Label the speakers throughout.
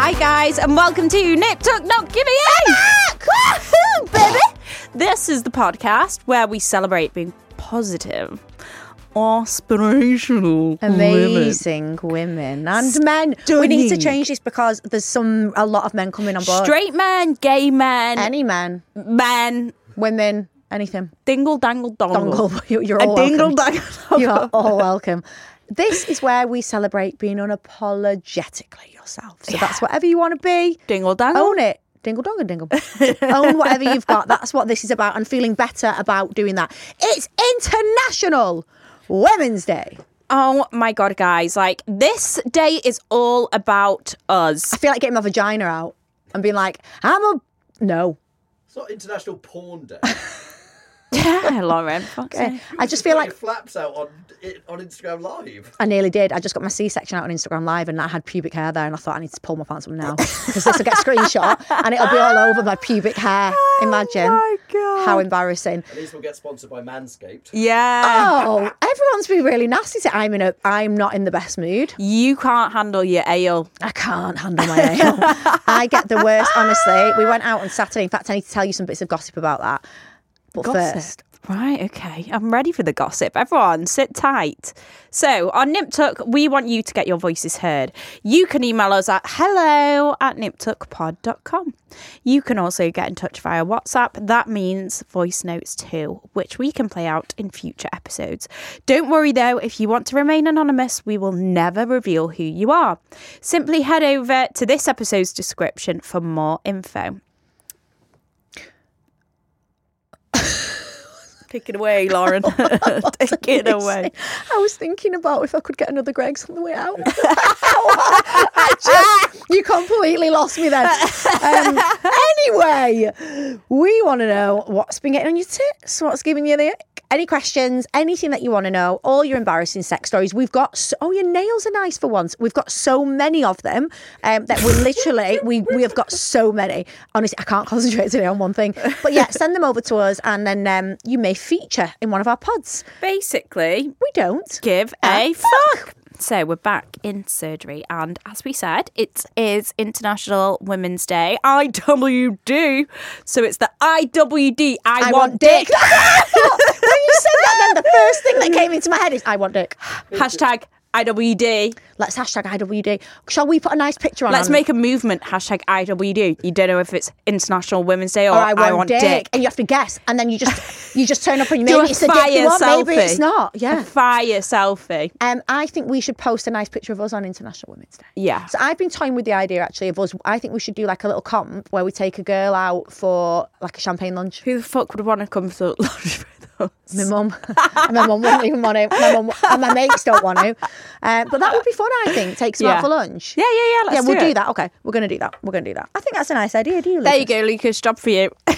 Speaker 1: Hi guys, and welcome to Nip Tuck Not Give Me A. baby. This is the podcast where we celebrate being positive, aspirational.
Speaker 2: Amazing women and men. We need to
Speaker 1: Stunning.
Speaker 2: change this because there's some a lot of men coming on board.
Speaker 1: straight men, gay men,
Speaker 2: Any men,
Speaker 1: men,
Speaker 2: women, anything.
Speaker 1: dingle dangle dongle.
Speaker 2: Dongle, you- you're
Speaker 1: A
Speaker 2: all
Speaker 1: dingle
Speaker 2: welcome.
Speaker 1: dangle.
Speaker 2: You are all welcome. This is where we celebrate being unapologetically yourself. So that's whatever you want to be.
Speaker 1: Dingle dangle.
Speaker 2: Own it. Dingle dong and dingle. Own whatever you've got. That's what this is about and feeling better about doing that. It's International Women's Day.
Speaker 1: Oh my god, guys! Like this day is all about us.
Speaker 2: I feel like getting my vagina out and being like, I'm a no.
Speaker 3: It's not International Porn Day.
Speaker 1: Yeah, Lauren. fuck's sake.
Speaker 2: I just feel like
Speaker 3: your flaps out on on Instagram Live.
Speaker 2: I nearly did. I just got my C section out on Instagram Live and I had pubic hair there and I thought I need to pull my pants up now because this will get a screenshot and it'll be all over my pubic hair. Oh Imagine.
Speaker 1: Oh my God.
Speaker 2: How embarrassing.
Speaker 3: At least we'll get sponsored by Manscaped.
Speaker 1: Yeah.
Speaker 2: Oh, everyone's been really nasty to I'm in a I'm not in the best mood.
Speaker 1: You can't handle your ale.
Speaker 2: I can't handle my ale. I get the worst, honestly. We went out on Saturday. In fact, I need to tell you some bits of gossip about that. But first,
Speaker 1: Right, okay. I'm ready for the gossip. Everyone, sit tight. So, on NipTuck, we want you to get your voices heard. You can email us at hello at niptuckpod.com. You can also get in touch via WhatsApp. That means voice notes too, which we can play out in future episodes. Don't worry though, if you want to remain anonymous, we will never reveal who you are. Simply head over to this episode's description for more info. Take it away, Lauren. Take it away.
Speaker 2: I was thinking about if I could get another Greggs on the way out. Just, you completely lost me then. Um, anyway, we want to know what's been getting on your tits, what's giving you the ick. Any questions, anything that you want to know, all your embarrassing sex stories. We've got, so, oh, your nails are nice for once. We've got so many of them um, that we're literally, we, we have got so many. Honestly, I can't concentrate today on one thing. But yeah, send them over to us and then um, you may feature in one of our pods.
Speaker 1: Basically,
Speaker 2: We don't.
Speaker 1: give a fuck. So we're back in surgery, and as we said, it is International Women's Day, IWD. So it's the IWD. I,
Speaker 2: I want dick. when you said that, then the first thing that came into my head is I want dick.
Speaker 1: Hashtag IWD.
Speaker 2: Let's hashtag IWD. Shall we put a nice picture on?
Speaker 1: Let's make a movement. Hashtag IWD. You don't know if it's International Women's Day or,
Speaker 2: or I want, dick. and you have to guess, and then you just you just turn up and you maybe
Speaker 1: a
Speaker 2: it's dick you
Speaker 1: fire
Speaker 2: want, maybe it's not. Yeah.
Speaker 1: A fire selfie.
Speaker 2: Um, I think we should post a nice picture of us on International Women's Day.
Speaker 1: Yeah.
Speaker 2: So I've been toying with the idea actually of us. I think we should do like a little comp where we take a girl out for like a champagne lunch.
Speaker 1: Who the fuck would want to come to lunch us?
Speaker 2: My mum, my mum wouldn't even want to. My mum and my mates don't want to. Uh, but that would be fun. I think take some
Speaker 1: Yeah.
Speaker 2: out for lunch.
Speaker 1: Yeah, yeah, yeah. Let's
Speaker 2: yeah, we'll
Speaker 1: do it.
Speaker 2: that. Okay, we're gonna do that. We're gonna do that. I think that's a nice idea. Do you?
Speaker 1: There you go, Lucas. Job for you.
Speaker 2: Put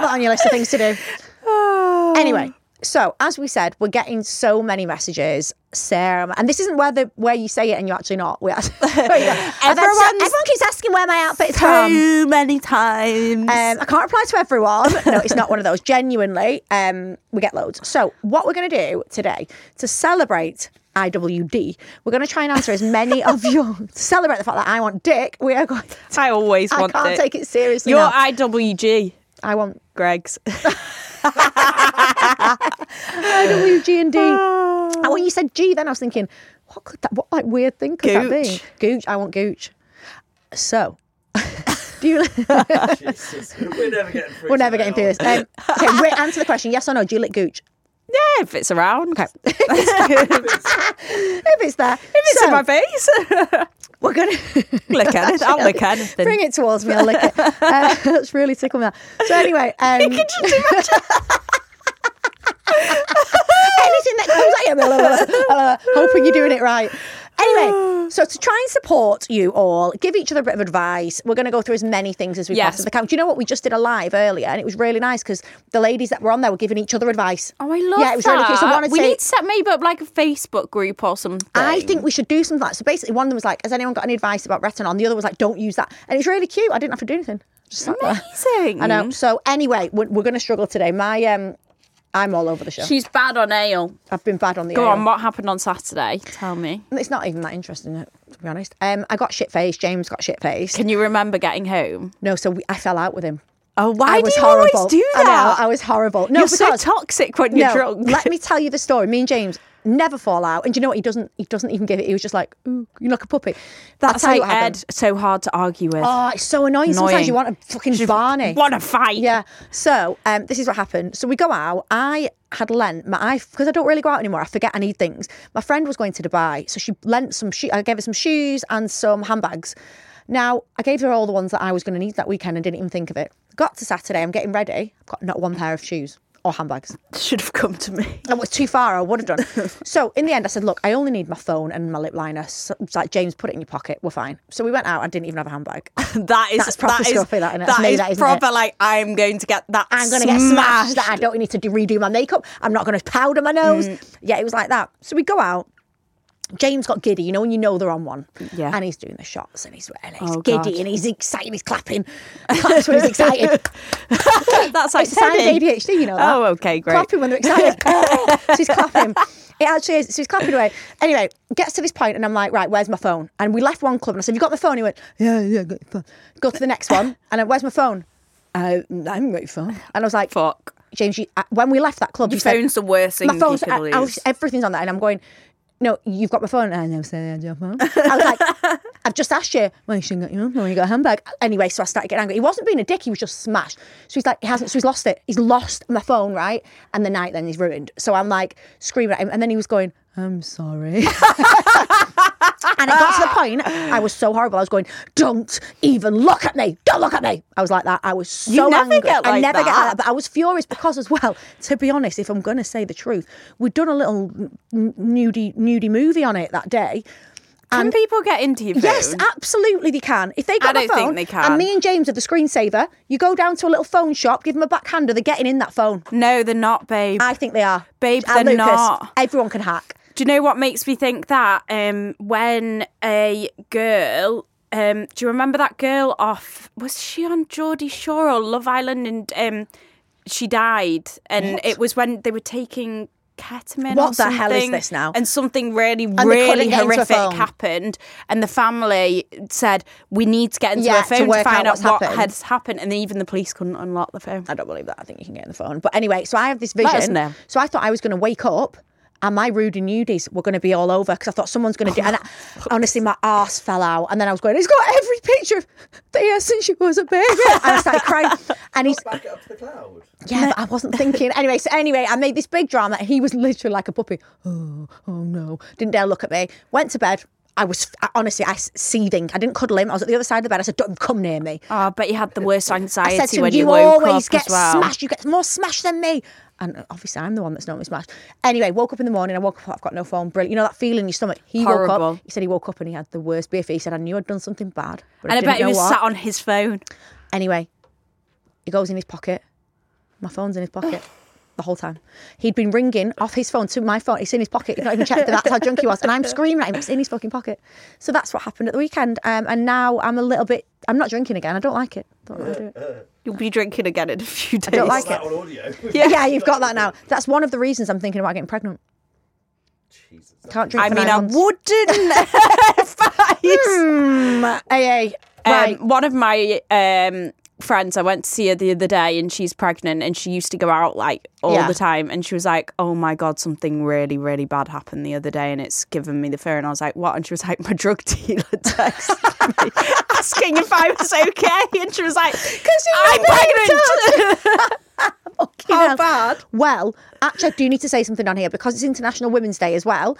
Speaker 2: that on your list of things to do. Anyway, so as we said, we're getting so many messages. Sarah, and this isn't where the where you say it and you're actually not. We actually, There you go. I've had so-
Speaker 1: Everyone's-
Speaker 2: everyone keeps asking where my outfit is from.
Speaker 1: so many times.
Speaker 2: Um, I can't reply to everyone. No, it's not one of those. Genuinely, um, we get loads. So, what we're going to do today to celebrate IWD, we're going to try and answer as many of your to celebrate the fact that I want dick. We are going.
Speaker 1: I always
Speaker 2: I
Speaker 1: want
Speaker 2: I
Speaker 1: can't
Speaker 2: take it seriously.
Speaker 1: You're
Speaker 2: now.
Speaker 1: IWG,
Speaker 2: I want.
Speaker 1: Greggs.
Speaker 2: W, G, and D. And when you said G, then I was thinking, what could that, what like weird thing could that be?
Speaker 1: Gooch.
Speaker 2: Gooch. I want Gooch. So, do you?
Speaker 3: Jesus. We're never getting through.
Speaker 2: We're never getting through this.
Speaker 3: are we?
Speaker 2: Um, okay, wait, answer the question. Yes or no? Do you lick Gooch?
Speaker 1: Yeah, if it's around.
Speaker 2: Okay.
Speaker 1: if
Speaker 2: If it's there, If
Speaker 1: it's
Speaker 2: so,
Speaker 1: in my face.
Speaker 2: We're gonna
Speaker 1: lick it. I'll lick anything.
Speaker 2: bring it towards me. I'll lick it. Uh, that's really tickle me. So anyway, um, anything that comes at you, hoping you're doing it right. Anyway, so to try and support you all, give each other a bit of advice. We're going to go through as many things as we
Speaker 1: Yes.
Speaker 2: possibly can. Do you know what? We just did a live earlier, and it was really nice because the ladies that were on there were giving each other advice.
Speaker 1: Oh, I love
Speaker 2: Yeah, it was
Speaker 1: that.
Speaker 2: really cute. So I wanted
Speaker 1: we
Speaker 2: to-
Speaker 1: need to set maybe up like a Facebook group or something.
Speaker 2: I think we should do something like that. So basically, one of them was like, "Has anyone got any advice about retinol?" And the other was like, "Don't use that." And it was really cute. I didn't have to do anything. Just sat there.
Speaker 1: Amazing.
Speaker 2: I know. So anyway, we're, we're going to struggle today. My um, I'm all over the show.
Speaker 1: She's bad on ale.
Speaker 2: I've been bad on the.
Speaker 1: Go
Speaker 2: ale.
Speaker 1: on, what happened on Saturday? Tell me.
Speaker 2: It's not even that interesting, to be honest. Um, I got shit faced. James got shit faced.
Speaker 1: Can you remember getting home?
Speaker 2: No, so we, I fell out with him.
Speaker 1: Oh, why
Speaker 2: I
Speaker 1: do
Speaker 2: was
Speaker 1: you
Speaker 2: horrible.
Speaker 1: always do
Speaker 2: I
Speaker 1: that?
Speaker 2: know. I was horrible. No,
Speaker 1: You're so
Speaker 2: because
Speaker 1: toxic when you're
Speaker 2: no,
Speaker 1: drunk.
Speaker 2: let me tell you the story. Me and James never fall out, and do you know what? He doesn't. He doesn't even give it. He was just like, "Ooh, you're like a puppy." I'll
Speaker 1: That's how
Speaker 2: you happened.
Speaker 1: Ed, so hard to argue with.
Speaker 2: Oh, it's so annoying. Sometimes you want to fucking Barney.
Speaker 1: Want to fight?
Speaker 2: Yeah. So um, this is what happened. So we go out. I had lent my I because I don't really go out anymore. I forget I need things. My friend was going to Dubai, so she lent some. Shoe, I gave her some shoes and some handbags. Now I gave her all the ones that I was going to need that weekend and didn't even think of it. Got to Saturday. I'm getting ready. I've got not one pair of shoes or handbags.
Speaker 1: Should have come to me.
Speaker 2: That was too far. I would have done. so in the end, I said, "Look, I only need my phone and my lip liner." So it's like James, put it in your pocket. We're fine. So we went out. I didn't even have a handbag.
Speaker 1: That is
Speaker 2: That's proper
Speaker 1: that is-
Speaker 2: scruffy, that, innit?
Speaker 1: that
Speaker 2: It's me,
Speaker 1: is
Speaker 2: that, isn't
Speaker 1: proper.
Speaker 2: it?
Speaker 1: Like I'm going to get that.
Speaker 2: I'm going to get smashed. That I don't need to do, redo my makeup. I'm not going to powder my nose.
Speaker 1: Mm.
Speaker 2: Yeah, it was like that. So we go out. James got giddy, you know, when you know they're on one.
Speaker 1: Yeah.
Speaker 2: And he's doing the shots and he's, and he's
Speaker 1: Oh,
Speaker 2: giddy
Speaker 1: God.
Speaker 2: and he's excited, he's clapping. That's when he's excited.
Speaker 1: That's like
Speaker 2: it's a sign of ADHD, you know that.
Speaker 1: Oh, okay, great.
Speaker 2: Clapping when they're excited. so he's clapping. It actually is. So he's clapping away. Anyway, gets to this point and I'm like, right, where's my phone? And we left one club and I said, you got my phone? He went, yeah, yeah, got your phone. Go to the next one. And I, where's my phone? Uh, I haven't got your phone. And I was like,
Speaker 1: Fuck.
Speaker 2: James, you, uh, when we left that club,
Speaker 1: Your
Speaker 2: you said,
Speaker 1: phone's the worst thing
Speaker 2: my phone's,
Speaker 1: you could
Speaker 2: I- I
Speaker 1: lose.
Speaker 2: was- everything's on that. And I'm going, no, you've got my phone. I never said I had your phone. I was like, I've just asked you. Well, you shouldn't get your phone. You got a handbag. Anyway, so I started getting angry. He wasn't being a dick. He was just smashed. So he's like, he hasn't. So he's lost it. He's lost my phone, right? And the night then he's ruined. So I'm like screaming at him, and then he was going, "I'm sorry." and it got to the point I was so horrible. I was going, "Don't even look at me! Don't look at me!" I was like that. I was so
Speaker 1: You never
Speaker 2: angry.
Speaker 1: get
Speaker 2: I
Speaker 1: like
Speaker 2: never get like that. But I was furious because, as well, to be honest, if I'm going to say the truth, we'd done a little nudie nudie movie on it that day.
Speaker 1: Can people get into your phone?
Speaker 2: Yes, absolutely they can. If they got
Speaker 1: I don't think
Speaker 2: phone,
Speaker 1: they can.
Speaker 2: and me and James are the screensaver, you go down to a little phone shop, give them a backhander, they're getting in that phone.
Speaker 1: No, they're not, babe.
Speaker 2: I think they are.
Speaker 1: Babe,
Speaker 2: And
Speaker 1: they're
Speaker 2: Lucas,
Speaker 1: not.
Speaker 2: Everyone can hack.
Speaker 1: Do you know what makes me think that? Um, when a girl, um, do you remember that girl off? Was she on Geordie Shore or Love Island? And um, she died, and it was when they were taking ketamine. or
Speaker 2: What the hell is this now?
Speaker 1: And something really,
Speaker 2: couldn't
Speaker 1: really
Speaker 2: get into a
Speaker 1: horrific happened, and the family said we need to get into
Speaker 2: Yeah,
Speaker 1: her phone to,
Speaker 2: work
Speaker 1: find
Speaker 2: out
Speaker 1: out what
Speaker 2: happened.
Speaker 1: has happened, and even the police couldn't unlock the phone.
Speaker 2: I don't believe that. I think you can get in the phone. But anyway, so I have this vision. So I thought I was going to wake up and my rude and nudies were going to be all over because I thought someone's going to do And I, honestly, my arse fell out. And then I was going, he's got every picture of Thea since she was a baby. And I started crying. And he's,
Speaker 3: Back up to the cloud.
Speaker 2: yeah, but I wasn't thinking. Anyway, so anyway, I made this big drama. He was literally like a puppy. Oh, oh no. Didn't dare look at me. Went to bed. I was I, honestly, I seething. I didn't cuddle him. I was at the other side of the bed. I said, "Don't come near me."
Speaker 1: Oh, but you had the worst anxiety I
Speaker 2: said to him,
Speaker 1: when
Speaker 2: "You,
Speaker 1: you, woke
Speaker 2: always
Speaker 1: up
Speaker 2: get
Speaker 1: well.
Speaker 2: smashed. You get more smashed than me." And obviously, I'm the one that's normally smashed. Anyway, woke up in the morning. I woke up. I've got no phone. Brilliant. You know that feeling in your stomach. He woke up. He said he woke up and he had the worst beer. He said, "I knew I'd done something bad."
Speaker 1: And I
Speaker 2: didn't
Speaker 1: bet he was
Speaker 2: what."
Speaker 1: sat on his phone.
Speaker 2: Anyway, he goes in his pocket. My phone's in his pocket the whole time. He'd been ringing off his phone to my phone. It's in his pocket. He's not even checked that that's how drunk he was. And I'm screaming at him. It's in his fucking pocket. So that's what happened at the weekend. Um, and now I'm a little bit. I'm not drinking again. I don't like it. Don't want do it.
Speaker 1: You'll be drinking again in a few days.
Speaker 2: I don't like
Speaker 3: That
Speaker 2: it.
Speaker 3: on audio.
Speaker 2: Yeah. you've got that now. That's one of the reasons I'm thinking about getting pregnant.
Speaker 3: Jesus.
Speaker 2: Can't drink.
Speaker 1: I
Speaker 2: for
Speaker 1: mean,
Speaker 2: nine
Speaker 1: I
Speaker 2: months.
Speaker 1: wouldn't advise.
Speaker 2: AA.
Speaker 1: Um,
Speaker 2: Right.
Speaker 1: one of my um, friends. I went to see her the other day, and she's pregnant, and she used to go out like all
Speaker 2: Yeah.
Speaker 1: the time. And she was like, "Oh my god, something really, really bad happened the other day, and it's given me the fear." And I was like, "What?" And she was like, "My drug dealer texted me asking if I was okay," and she was like, "Because I'm pregnant." How
Speaker 2: hell.
Speaker 1: bad?
Speaker 2: Well, actually, I do need to say something on here because it's International Women's Day as well.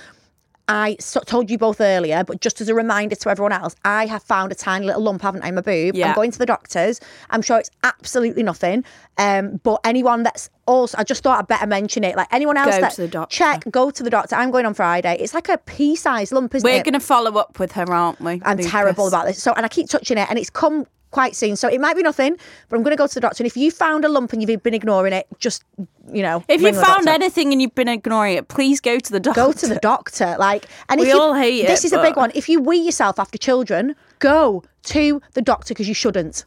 Speaker 2: I so- told you both earlier, but just as a reminder to everyone else, I have found a tiny little lump, haven't I, in my boob?
Speaker 1: Yeah.
Speaker 2: I'm going to the doctors. I'm sure it's absolutely nothing. Um, but anyone that's also, I just thought I'd better mention it. Like anyone else
Speaker 1: Go
Speaker 2: that
Speaker 1: to the doctor.
Speaker 2: check, go to the doctor. I'm going on Friday. It's like a pea-sized lump, isn't
Speaker 1: We're
Speaker 2: it?
Speaker 1: going to follow up with her, aren't we?
Speaker 2: I'm
Speaker 1: Lucas?
Speaker 2: terrible about this. So, and I keep touching it, and it's come quite soon. So it might be nothing, but I'm going to go to the doctor. And if you found a lump and you've been ignoring it, just you know,
Speaker 1: If you found anything and you've been ignoring it, please go to the doctor.
Speaker 2: go to the doctor. Like, and
Speaker 1: We
Speaker 2: if you,
Speaker 1: all hate
Speaker 2: this
Speaker 1: it,
Speaker 2: is a big one. If you wee yourself after children, go to the doctor because you shouldn't.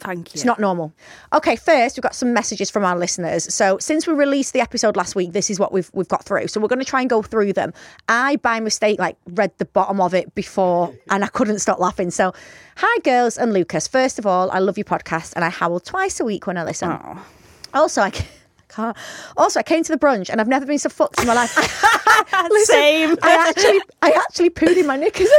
Speaker 1: Thank you.
Speaker 2: It's not normal. Okay, first we've got some messages from our listeners. So since we released the episode last week, this is what we've we've got through. So we're going to try and go through them. I by mistake like read the bottom of it before, and I couldn't stop laughing. So, hi girls and Lucas. First of all, I love your podcast, and I howl twice a week when I listen. Also, I. Can't. Also, I came to the brunch and I've never been so fucked in my life. Listen,
Speaker 1: Same.
Speaker 2: I actually, I actually pooed in my knickers. so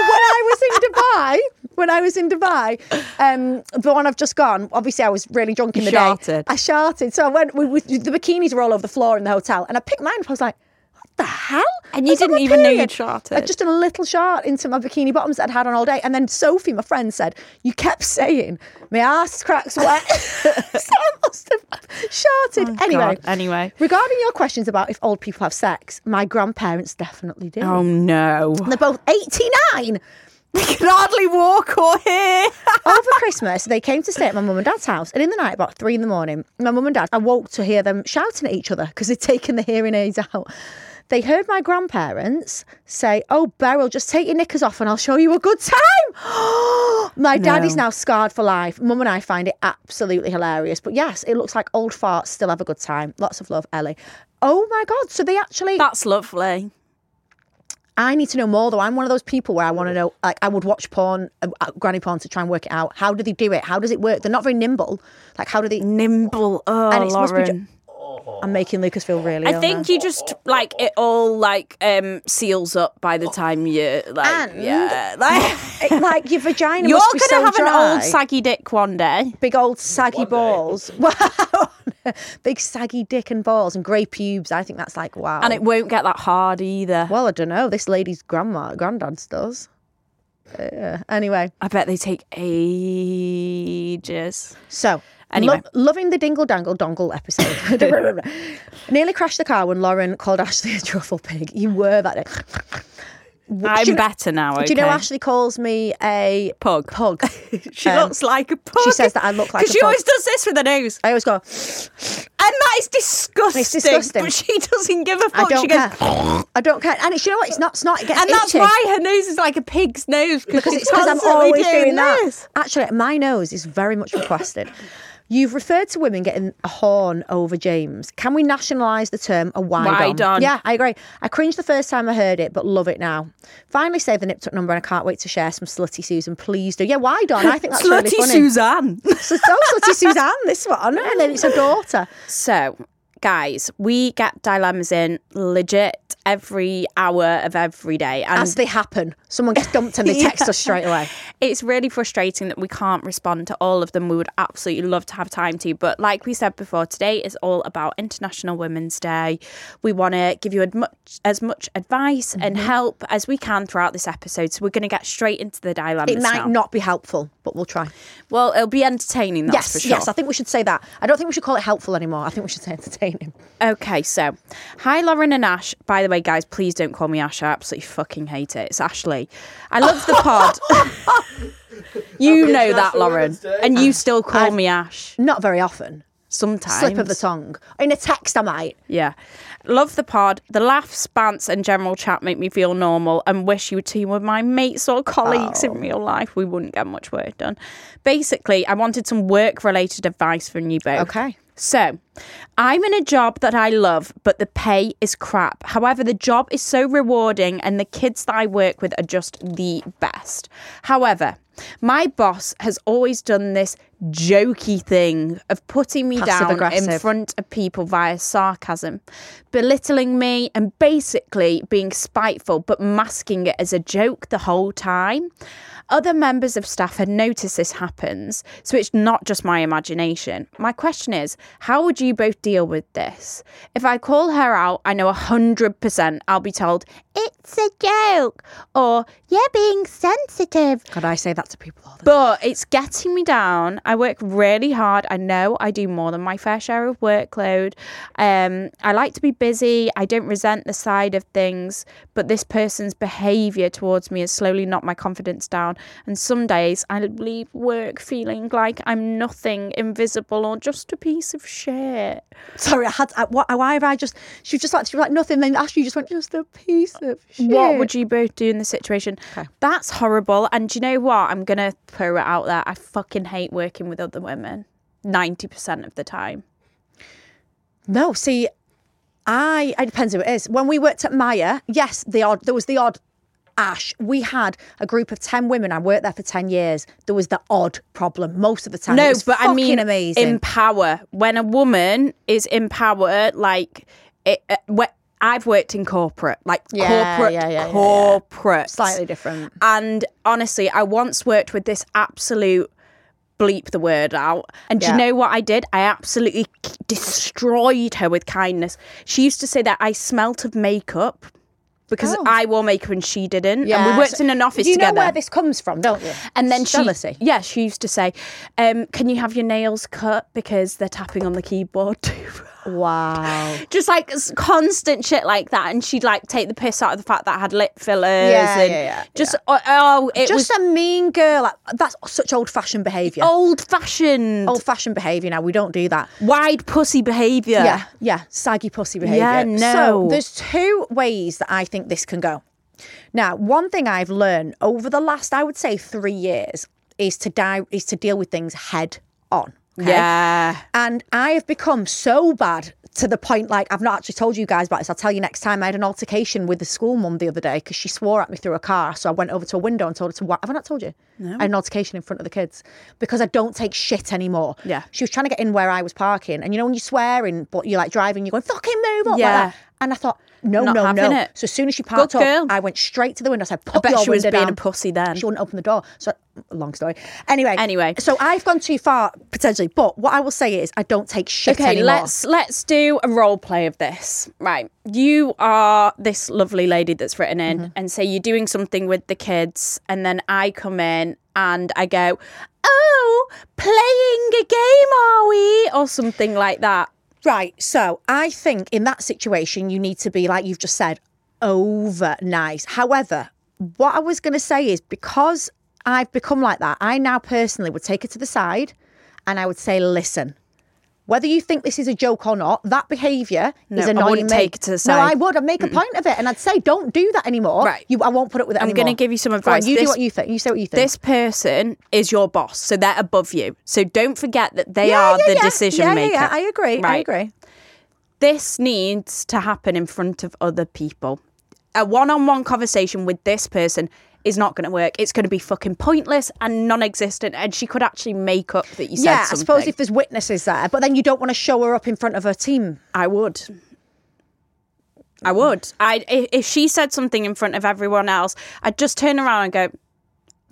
Speaker 2: when I was in Dubai, when I was in Dubai, um, the one I've just gone, obviously I was really drunk in the
Speaker 1: Sharted.
Speaker 2: day. I sharted. So I went, we, we, the bikinis were all over the floor in the hotel and I picked mine up. I was like, what the hell?
Speaker 1: And you
Speaker 2: I was on
Speaker 1: didn't even know you'd
Speaker 2: period.
Speaker 1: sharted.
Speaker 2: I just done a little shart into my bikini bottoms that I'd had on all day. And then Sophie, my friend, said, You kept saying, my ass cracks wet. so I must have sharted. anyway.
Speaker 1: Oh, God. Anyway.
Speaker 2: Regarding your questions about if old people have sex, my grandparents definitely do.
Speaker 1: Oh no.
Speaker 2: They're both 89.
Speaker 1: They can hardly walk or hear.
Speaker 2: Over Christmas, they came to stay at my mum and dad's house. And in the night, about three in the morning, my mum and dad, I woke to hear them shouting at each other because they'd taken the hearing aids out. They heard my grandparents say, Oh, Beryl, just take your knickers off and I'll show you a good time. my dad is now scarred for life. Mum and I find it absolutely hilarious. But yes, it looks like old farts still have a good time. Lots of love, Ellie. Oh my God. So they actually.
Speaker 1: That's lovely.
Speaker 2: I need to know more though. I'm one of those people where I want to know, like, I would watch porn, uh, uh, granny porn to try and work it out. How do they do it? How does it work? They're not very nimble. Like, how do they?
Speaker 1: Nimble. Oh,
Speaker 2: And it's supposed to be
Speaker 1: Lauren.
Speaker 2: I'm making Lucas feel really.
Speaker 1: I think
Speaker 2: now.
Speaker 1: you just like it all like um seals up by the time you like
Speaker 2: And-
Speaker 1: yeah like
Speaker 2: It- like your vagina
Speaker 1: you're
Speaker 2: must
Speaker 1: gonna
Speaker 2: so
Speaker 1: have
Speaker 2: dry.
Speaker 1: an old saggy dick one day.
Speaker 2: big old saggy balls. Wow, big saggy dick and balls and grey pubes. I think that's like wow.
Speaker 1: And it won't get that hard either.
Speaker 2: well, I don't know. This lady's grandma, granddad's does. Uh, anyway,
Speaker 1: I bet they take ages.
Speaker 2: so
Speaker 1: Anyway.
Speaker 2: lo- loving the dingle dangle dongle episode. Nearly crashed the car when Lauren called Ashley a truffle pig. You were that.
Speaker 1: I'm better now. Okay.
Speaker 2: Do you know Ashley calls me a
Speaker 1: Pug.
Speaker 2: pug?
Speaker 1: She
Speaker 2: Um,
Speaker 1: looks like a pug.
Speaker 2: she says that I look like
Speaker 1: because she
Speaker 2: pug.
Speaker 1: always does this with her nose,
Speaker 2: I always go.
Speaker 1: and that is disgusting.
Speaker 2: It's disgusting.
Speaker 1: But she doesn't give a fuck.
Speaker 2: I don't
Speaker 1: she goes,
Speaker 2: care. I don't care. And it's, you know what? It's not. It's not. It gets
Speaker 1: and that's why her nose is like a pig's nose
Speaker 2: because it's because I'm always doing, that.
Speaker 1: this.
Speaker 2: Actually, my nose is very much requested. You've referred to women getting a horn over James. Can we nationalise the term a wide,
Speaker 1: Wide on.
Speaker 2: Yeah, I agree. I cringed the first time I heard it, but love it now. Finally saved the nip tuck number and I can't wait to share some slutty Susan. Please do. Yeah, wide on. I think that's really
Speaker 1: Slutty
Speaker 2: funny.
Speaker 1: Suzanne.
Speaker 2: So, so slutty Suzanne, this one, and then it's a daughter.
Speaker 1: So, guys, we get dilemmas in legit every hour of every day. And
Speaker 2: As they happen, someone gets dumped and they text
Speaker 1: Yeah.
Speaker 2: us straight away.
Speaker 1: it's really frustrating that we can't respond to all of them. We would absolutely love to have time to. But like we said before, today is all about International Women's Day. We want to give you as much, as much advice and
Speaker 2: Mm-hmm.
Speaker 1: help as we can throughout this episode. So we're going to get straight into the dilemmas
Speaker 2: It might
Speaker 1: now.
Speaker 2: not be helpful, but we'll try.
Speaker 1: Well, it'll be entertaining,
Speaker 2: yes,
Speaker 1: for sure.
Speaker 2: yes, I think we should say that. I don't think we should call it helpful anymore. I think we should say entertaining.
Speaker 1: Okay, so hi Lauren and Ash. By the way, guys, please don't call me Ash. I absolutely fucking hate it. It's Ashley. I love the pod. you
Speaker 3: Happy
Speaker 1: know that,
Speaker 3: International
Speaker 1: Lauren,
Speaker 3: Women's Day.
Speaker 1: and you still call me Ash
Speaker 2: Not very often.
Speaker 1: sometimes.
Speaker 2: Slip of the tongue. In a text, I might.
Speaker 1: Yeah. Love the pod. The laughs, bants, and general chat make me feel normal and wish you team with my mates or colleagues
Speaker 2: Oh.
Speaker 1: in real life. We wouldn't get much work done. Basically, I wanted some work related advice from you both.
Speaker 2: Okay.
Speaker 1: So, I'm in a job that I love, but the pay is crap. However, the job is so rewarding and the kids that I work with are just the best. However, my boss has always done this jokey thing of putting me
Speaker 2: Passive
Speaker 1: down in front of people via sarcasm, belittling me and basically being spiteful but masking it as a joke the whole time. Other members of staff had noticed this happens, so it's not just my imagination. My question is, how would you both deal with this? If I call her out, I know 100% I'll be told, it's a joke, or you're being sensitive.
Speaker 2: God, I say that to people all the
Speaker 1: But it's getting me down. I work really hard. I know I do more than my fair share of workload. Um, I like to be busy. I don't resent the side of things, but this person's behaviour towards me has slowly knocked my confidence down. And some days I leave work feeling like I'm nothing, invisible, or just a piece of shit.
Speaker 2: Sorry, I had. I, what, why have I just? She was just like she was like nothing. Then you just went just a piece of shit.
Speaker 1: What would you both do in this situation? That's horrible. And do you know what? I'm gonna throw it out there. I fucking hate working with other women. Ninety percent of the time.
Speaker 2: No, see, I it depends who it is. When we worked at Maya, yes, the odd there was the odd Ash. We had a group of ten women. I worked there for ten years. There was the odd problem most of the time.
Speaker 1: No, but I mean,
Speaker 2: amazing.
Speaker 1: in power. When a woman is in power, like it, uh, wh- I've worked in corporate, like
Speaker 2: Yeah,
Speaker 1: corporate,
Speaker 2: yeah, yeah,
Speaker 1: corporate,
Speaker 2: Slightly different.
Speaker 1: And honestly, I once worked with this absolute bleep the word out. And do you know what I did? I absolutely destroyed her with kindness. She used to say that I smelt of makeup because
Speaker 2: Oh.
Speaker 1: I wore makeup and she didn't. And we worked
Speaker 2: so-
Speaker 1: in an office
Speaker 2: You
Speaker 1: together.
Speaker 2: know where this comes from, don't you?
Speaker 1: And then she,
Speaker 2: jealousy.
Speaker 1: yeah, she used to say, um, "Can you have your nails cut because they're tapping on the keyboard too?"
Speaker 2: Wow.
Speaker 1: Just like constant shit like that, and she'd like take the piss out of the fact that I had lip fillers.
Speaker 2: Yeah,
Speaker 1: and
Speaker 2: yeah, yeah,
Speaker 1: Just oh, oh, it
Speaker 2: Just
Speaker 1: was
Speaker 2: a mean girl. Like, That's such old fashioned behaviour.
Speaker 1: old fashioned,
Speaker 2: Old fashioned behaviour now. We don't do that.
Speaker 1: wide pussy behaviour.
Speaker 2: Yeah, yeah, saggy pussy behaviour.
Speaker 1: Yeah,
Speaker 2: So there's two ways that I think this can go. Now, one thing I've learned over the last, I would say, three years is to die is to deal with things head on. Okay?
Speaker 1: yeah.
Speaker 2: And I have become so bad to the point like I've not actually told you guys about this. I'll tell you next time. I had an altercation with the school mum the other day because she swore at me through a car. So I went over to a window and told her to. Wa- have I not told you? No. I had an altercation in front of the kids because I don't take shit anymore.
Speaker 1: Yeah.
Speaker 2: She was trying to get in where I was parking, and you know when you're swearing, but you're like driving, you're going fucking move up like
Speaker 1: Yeah.
Speaker 2: that. And I thought, no,
Speaker 1: Not
Speaker 2: no, no.
Speaker 1: it.
Speaker 2: So as soon as she parked up,
Speaker 1: girl.
Speaker 2: I went straight to the window. I said,
Speaker 1: I
Speaker 2: "Put
Speaker 1: bet
Speaker 2: your
Speaker 1: she was
Speaker 2: window
Speaker 1: being
Speaker 2: down."
Speaker 1: a pussy then.
Speaker 2: She wouldn't open the door. So, long story. Anyway.
Speaker 1: Anyway.
Speaker 2: So I've gone too far potentially, but what I will say is I don't take shit
Speaker 1: Okay,
Speaker 2: anymore.
Speaker 1: let's let's do a role play of this. Right, you are this lovely lady that's written in,
Speaker 2: Mm-hmm.
Speaker 1: and say you're doing something with the kids, and then I come in and I go, "Oh, playing a game, are we?" or something like that.
Speaker 2: Right. So I think in that situation, you need to be, like you've just said, over nice. However, what I was going to say is because I've become like that, I now personally would take it to the side and I would say, listen, whether you think this is a joke or not, that behaviour
Speaker 1: No,
Speaker 2: is
Speaker 1: I
Speaker 2: annoying
Speaker 1: wouldn't
Speaker 2: me.
Speaker 1: take it to the
Speaker 2: No. I would. I'd make a point of it and I'd say, don't do that anymore.
Speaker 1: Right.
Speaker 2: You, I won't put it with it
Speaker 1: I'm gonna give you some
Speaker 2: Go on,
Speaker 1: advice.
Speaker 2: you do what you think. You say what you think.
Speaker 1: This person is your boss, so they're above you. So don't forget that they
Speaker 2: Yeah,
Speaker 1: are
Speaker 2: yeah,
Speaker 1: the
Speaker 2: yeah.
Speaker 1: decision maker.
Speaker 2: Yeah, yeah, I agree. I agree.
Speaker 1: this needs to happen in front of other people. A one on one conversation with this person is not going to work. It's going to be fucking pointless and non existent. And she could actually make up that you said something.
Speaker 2: Yeah, I suppose if there's witnesses there, but then you don't want to show her up in front of her team.
Speaker 1: I would. I would. I if she said something in front of everyone else, I'd just turn around and go,
Speaker 2: Can you stop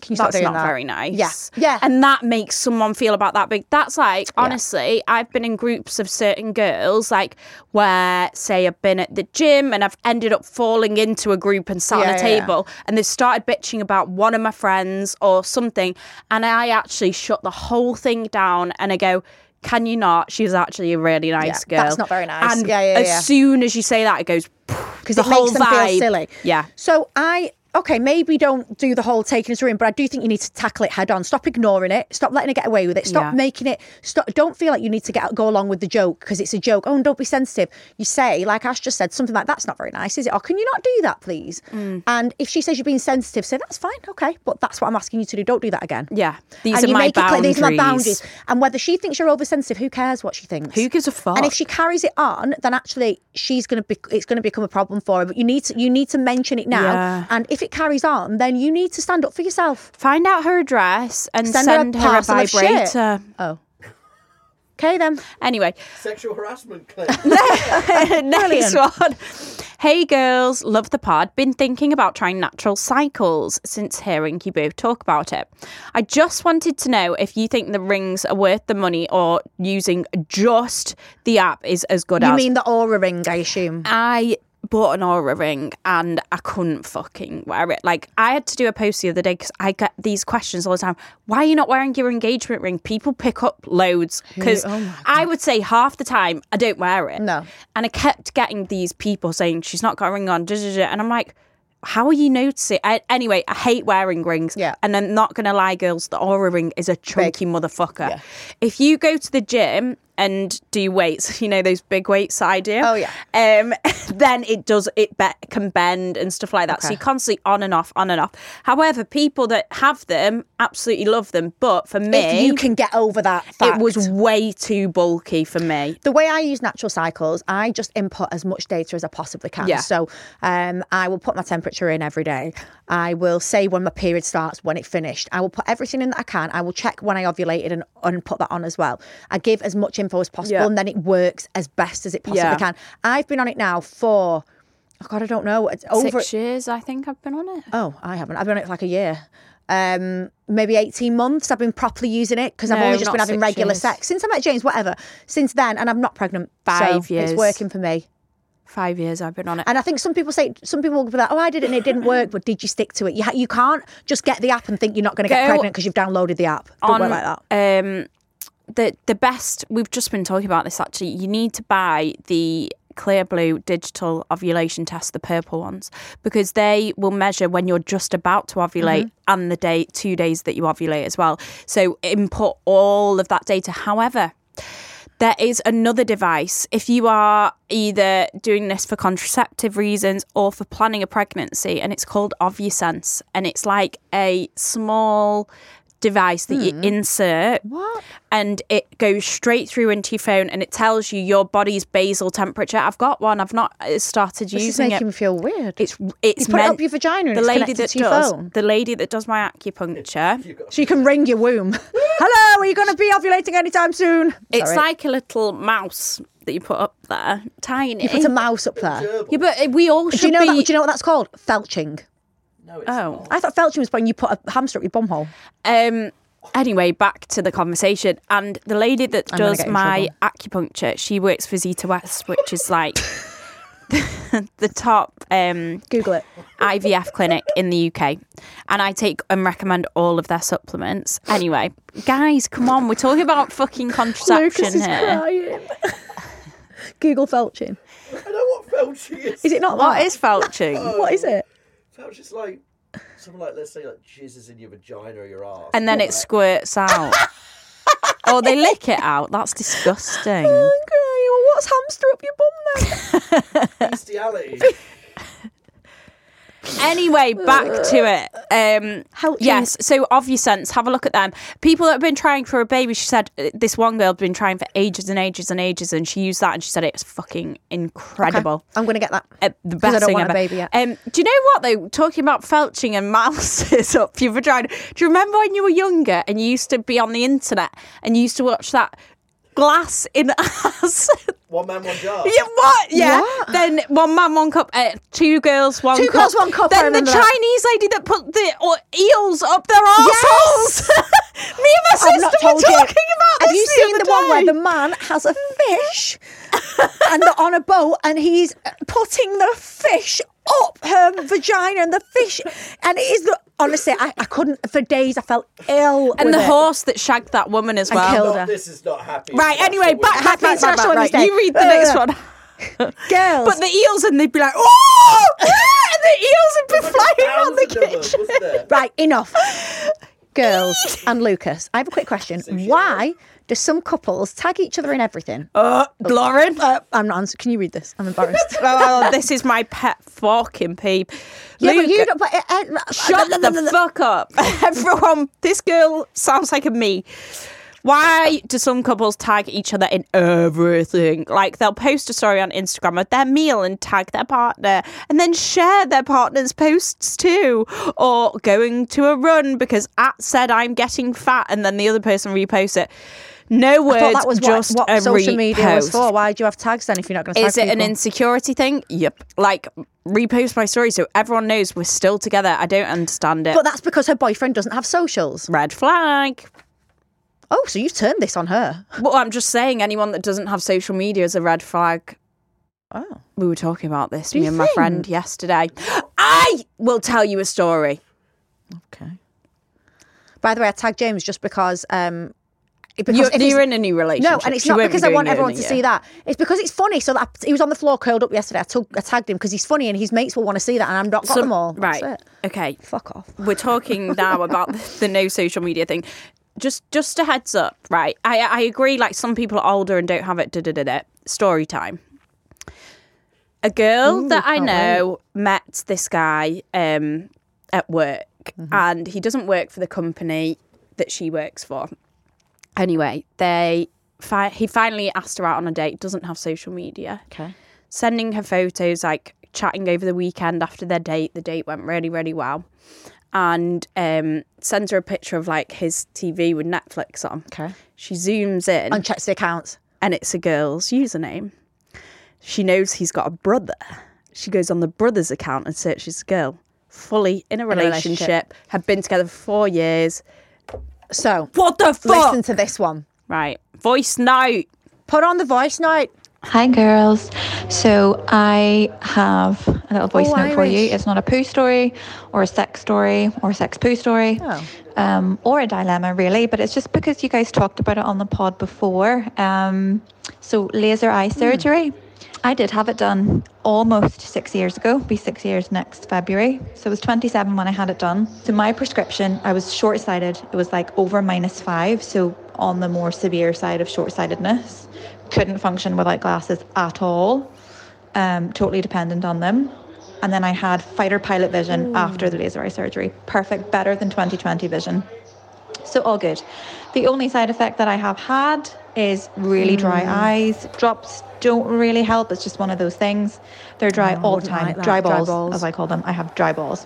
Speaker 1: "That's not
Speaker 2: that?
Speaker 1: very nice."
Speaker 2: Yeah, yeah.
Speaker 1: and that makes someone feel about that big. That's like honestly, I've been in groups of certain girls, like where say I've been at the gym and I've ended up falling into a group and sat
Speaker 2: Yeah,
Speaker 1: on a
Speaker 2: yeah, yeah.
Speaker 1: table, and they've started bitching about one of my friends or something, and I actually shut the whole thing down and I go. Can you not? She's actually a really nice
Speaker 2: Yeah,
Speaker 1: girl.
Speaker 2: that's not very nice.
Speaker 1: And
Speaker 2: Yeah, yeah,
Speaker 1: as soon as you say that, it goes
Speaker 2: because
Speaker 1: the
Speaker 2: it
Speaker 1: whole
Speaker 2: makes them
Speaker 1: vibe.
Speaker 2: feel silly.
Speaker 1: Yeah.
Speaker 2: So I okay, maybe don't do the whole taking us in, but I do think you need to tackle it head on. Stop ignoring it. Stop letting it get away with it. Stop
Speaker 1: Yeah.
Speaker 2: making it. Stop. Don't feel like you need to get go along with the joke because it's a joke. Oh, and don't be sensitive. You say, like Ash just said, something like that's not very nice, is it? Or can you not do that, please?
Speaker 1: Mm.
Speaker 2: And if she says you're being sensitive, say that's fine, okay, but that's what I'm asking you to do. Don't do that again.
Speaker 1: Yeah, these
Speaker 2: and
Speaker 1: are
Speaker 2: you
Speaker 1: my
Speaker 2: make it clear, these are my
Speaker 1: boundaries.
Speaker 2: boundaries. And whether she thinks you're oversensitive, who cares what she thinks?
Speaker 1: Who gives a fuck?
Speaker 2: And if she carries it on, then actually she's gonna be it's gonna become a problem for her. But you need to you need to mention it now.
Speaker 1: Yeah.
Speaker 2: And if it carries on, then you need to stand up for yourself.
Speaker 1: Find out her address and
Speaker 2: Send
Speaker 1: send,
Speaker 2: her a
Speaker 1: her, a
Speaker 2: parcel of shit.
Speaker 1: vibrator.
Speaker 2: Oh. Okay then.
Speaker 1: Anyway,
Speaker 3: Sexual harassment claim.
Speaker 1: next one. Hey girls, love the pod. Been thinking about trying natural cycles since hearing you both talk about it. I just wanted to know if you think the rings are worth the money or using just the app is as good
Speaker 2: You
Speaker 1: as.
Speaker 2: You mean the Oura ring, I assume.
Speaker 1: I bought an Oura ring and I couldn't fucking wear it. Like I had to do a post the other day because I get these questions all the time. Why are you not wearing your engagement ring? People pick up loads because I would say half the time I don't wear it.
Speaker 2: No.
Speaker 1: and I kept getting these people saying she's not got a ring on, da, da, da. and I'm like. How are you noticing? I, anyway, I hate wearing rings.
Speaker 2: Yeah.
Speaker 1: And I'm not going to lie, girls, the Oura ring is a chunky motherfucker. If you go to the gym and do weights, you know, those big weights I do.
Speaker 2: Oh, yeah.
Speaker 1: Um, then it does, it be- can bend and stuff like that. So you're constantly on and off, on and off. However, people that have them absolutely love them. But for me,
Speaker 2: If you can get over that fact.
Speaker 1: it was way too bulky for me.
Speaker 2: the way I use natural cycles, I just input as much data as I possibly can.
Speaker 1: Yeah.
Speaker 2: So um, I will put my temperature in every day. I will say when my period starts, when it finished. I will put everything in that I can. I will check when I ovulated and, and put that on as well. I give as much info as possible
Speaker 1: Yeah.
Speaker 2: and then it works as best as it possibly
Speaker 1: Yeah.
Speaker 2: can. I've been on it now for, oh God, I don't know, it's over.
Speaker 1: Six years, I think I've been on it.
Speaker 2: Oh, I haven't. I've been on it for like a year. Um, maybe 18 months I've been properly using it because I've only just been having regular
Speaker 1: years.
Speaker 2: sex since I met James, whatever. Since then, and I'm not pregnant.
Speaker 1: Five
Speaker 2: so
Speaker 1: years.
Speaker 2: It's working for me.
Speaker 1: Five years I've been on it.
Speaker 2: And I think some people say, some people will be like, oh, I did it and it didn't work, but did you stick to it? You, ha- you can't just get the app and think you're not going to get
Speaker 1: Go
Speaker 2: pregnant because you've downloaded the app. Work like that.
Speaker 1: Um, the the best we've just been talking about this actually. You need to buy the Clearblue digital ovulation test, the purple ones, because they will measure when you're just about to ovulate
Speaker 2: Mm-hmm.
Speaker 1: and the day two days that you ovulate as well. So input all of that data. However. There is another device. If you are either doing this for contraceptive reasons or for planning a pregnancy, and it's called OvuSense, and it's like a small device that you insert What? and it goes straight through into your phone and it tells you your body's basal temperature. I've got one. I've not uh, started using.
Speaker 2: This is making
Speaker 1: it.
Speaker 2: me feel weird.
Speaker 1: It's it's
Speaker 2: You put it up your vagina and
Speaker 1: the
Speaker 2: it's
Speaker 1: lady that
Speaker 2: to your
Speaker 1: does
Speaker 2: phone?
Speaker 1: the lady that does my acupuncture.
Speaker 2: so you can ring your womb. Hello, are you going to be ovulating anytime soon?
Speaker 1: It's
Speaker 2: Sorry.
Speaker 1: like a little mouse that you put up there, tiny.
Speaker 2: You put a mouse up there.
Speaker 1: yeah, but we all should
Speaker 2: Do you know
Speaker 1: be.
Speaker 2: that? Do you know what that's called? Felching.
Speaker 3: No, it's
Speaker 1: oh,
Speaker 3: not.
Speaker 2: I thought felching was when you put a hamster up your bumhole.
Speaker 1: Um. Anyway, back to the conversation. And the lady that
Speaker 2: I'm gonna
Speaker 1: does
Speaker 2: get in
Speaker 1: my acupuncture, she works for Zita West, which is like the top um,
Speaker 2: Google it.
Speaker 1: IVF clinic in the UK. And I take and recommend all of their supplements. Anyway, guys, come on, we're talking about fucking contraception
Speaker 2: Lucas is
Speaker 1: here.
Speaker 2: crying. Google felching.
Speaker 3: I know what felching is.
Speaker 2: Is it not
Speaker 1: What
Speaker 2: that?
Speaker 1: is felching?
Speaker 2: What is it?
Speaker 3: Felch just like something like let's say like jizzes in your vagina or your ass.
Speaker 1: And then it squirts out. oh, they lick it out. That's disgusting.
Speaker 2: Okay, well, what's hamster up your bum then?
Speaker 3: bestiality.
Speaker 1: Anyway, back to it. Um,
Speaker 2: Helching.
Speaker 1: yes, so OvuSense, have a look at them. People that have been trying for a baby, she said uh, this one girl had been trying for ages and ages and ages, and she used that and she said it's fucking incredible.
Speaker 2: I'm going to get that.
Speaker 1: Uh, the best
Speaker 2: I don't
Speaker 1: thing
Speaker 2: want a
Speaker 1: ever.
Speaker 2: baby yet.
Speaker 1: Um, do you know what though? Talking about felching and mouses up your vagina. Do you remember when you were younger and you used to be on the internet and you used to watch that glass in ass?
Speaker 3: One man, one jar.
Speaker 1: Yeah, what? Yeah.
Speaker 2: What?
Speaker 1: Then one man, one cup. Uh, two girls, one
Speaker 2: Two
Speaker 1: cup.
Speaker 2: girls, one cup,
Speaker 1: Then the
Speaker 2: remember that.
Speaker 1: Chinese lady that put the uh, eels up their arseholes. Me and my sister
Speaker 2: I've not
Speaker 1: were
Speaker 2: told
Speaker 1: talking
Speaker 2: you.
Speaker 1: about
Speaker 2: Have
Speaker 1: this
Speaker 2: you
Speaker 1: the
Speaker 2: seen
Speaker 1: other
Speaker 2: the one where the man has a fish and they're on a boat and he's putting the fish up her vagina and the fish and it is the honestly I, I couldn't for days I felt ill
Speaker 1: and
Speaker 2: with
Speaker 1: the
Speaker 2: it.
Speaker 1: horse that shagged that woman as well.
Speaker 2: killed her.
Speaker 3: this is not happy.
Speaker 1: Right. Anyway,
Speaker 3: what
Speaker 1: back,
Speaker 3: we're-
Speaker 1: back, back, back,
Speaker 2: International
Speaker 1: back.
Speaker 2: Women's Day.
Speaker 1: You read the
Speaker 2: Uh,
Speaker 1: next one.
Speaker 2: girls
Speaker 1: But the eels and they'd be like, oh, and the girls would be flying around the
Speaker 3: Thousand of them,
Speaker 1: kitchen.
Speaker 2: Right, enough. Girls and Lucas, I have a quick question. Why do some couples tag each other in everything?
Speaker 1: Uh, Lauren.
Speaker 2: Uh, I'm not answering. Can you read this? I'm embarrassed.
Speaker 1: oh, this is my pet fucking peeve.
Speaker 2: yeah, but you don't. But, uh, uh,
Speaker 1: Shut the fuck up. Everyone, this girl sounds like a me. Why do some couples tag each other in everything? Like they'll post a story on Instagram of their meal and tag their partner and then share their partner's posts too. Or going to a run because at said I'm getting fat and then the other person reposts it. No words,
Speaker 2: I thought that was
Speaker 1: just
Speaker 2: what,
Speaker 1: a
Speaker 2: what social media was
Speaker 1: repost.
Speaker 2: for. Why do you have tags then if you're not going to tag
Speaker 1: Is it an insecurity thing? Yep. Like repost my story so everyone knows we're still together. I don't understand it.
Speaker 2: But that's because her boyfriend doesn't have socials.
Speaker 1: Red flag.
Speaker 2: Oh, so you've turned this on her.
Speaker 1: Well, I'm just saying anyone that doesn't have social media is a red flag.
Speaker 2: Oh.
Speaker 1: We were talking about this,
Speaker 2: Do
Speaker 1: me and my friend yesterday. I will tell you a story.
Speaker 2: Okay. By the way, I tagged James just because. Um, because
Speaker 1: You're,
Speaker 2: if
Speaker 1: you're in a new relationship.
Speaker 2: No, and it's
Speaker 1: She
Speaker 2: not
Speaker 1: won't be
Speaker 2: because I want everyone to
Speaker 1: year.
Speaker 2: see that. It's because it's funny. So that he was on the floor curled up yesterday. I, took, I tagged him because he's funny and his mates will want to see that, and I'm not got
Speaker 1: So-
Speaker 2: them all. That's
Speaker 1: right.
Speaker 2: it.
Speaker 1: Okay.
Speaker 2: Fuck off.
Speaker 1: We're talking now about the, the no social media thing. Just just a heads up, right? I I agree. Like some people are older and don't have it. Da da da da. Story time. A girl
Speaker 2: Ooh,
Speaker 1: that I know met this guy um, at work,
Speaker 2: Mm-hmm.
Speaker 1: and he doesn't work for the company that she works for. Anyway, they fi- he finally asked her out on a date. Doesn't have social media
Speaker 2: Okay.
Speaker 1: sending her photos, like chatting over the weekend after their date. The date went really, really well. And um, sends her a picture of like his TV with Netflix on.
Speaker 2: Okay.
Speaker 1: She zooms in
Speaker 2: And checks the accounts.
Speaker 1: and it's a girl's username. She knows he's got a brother. She goes on the brother's account and searches the girl. Fully in a
Speaker 2: a
Speaker 1: relationship,
Speaker 2: relationship.
Speaker 1: have been together for four years.
Speaker 2: So
Speaker 1: What the fuck?
Speaker 2: listen to this one.
Speaker 1: Right. Voice note.
Speaker 2: Put on the voice note.
Speaker 4: Hi, girls. So I have a little voice
Speaker 2: Oh,
Speaker 4: note for you. It's not a poo story or a sex story or a sex poo story
Speaker 2: Oh.
Speaker 4: um, or a dilemma, really, but it's just because you guys talked about it on the pod before. Um, so, laser eye surgery. I did have it done almost six years ago, be six years next February. So I was 27 when I had it done. So my prescription, I was short sighted. It was like over minus five. So on the more severe side of short sightedness. Couldn't function without glasses at all. Um, totally dependent on them. And then I had fighter pilot vision after the laser eye surgery. Perfect, better than 2020 vision. So all good. The only side effect that I have had is really dry eyes. Drops don't really help. It's just one of those things. They're dry
Speaker 2: Oh,
Speaker 4: all the time.
Speaker 2: like.
Speaker 4: Dry,
Speaker 2: Dry
Speaker 4: balls,
Speaker 2: balls.
Speaker 4: as I call them. I have dry balls.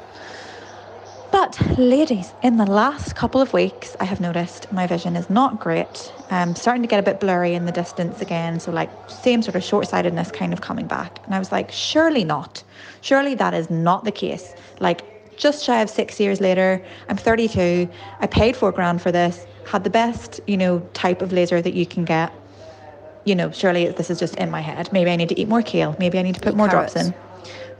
Speaker 4: But ladies, in the last couple of weeks, I have noticed my vision is not great. I'm starting to get a bit blurry in the distance again. So like same sort of short-sightedness kind of coming back. And I was like, surely not. Surely that is not the case. Like just shy of six years later, I'm 32. I paid four grand for this. Had the best, you know, type of laser that you can get. You know, surely this is just in my head. Maybe I need to eat more kale. Maybe I need to put more drops in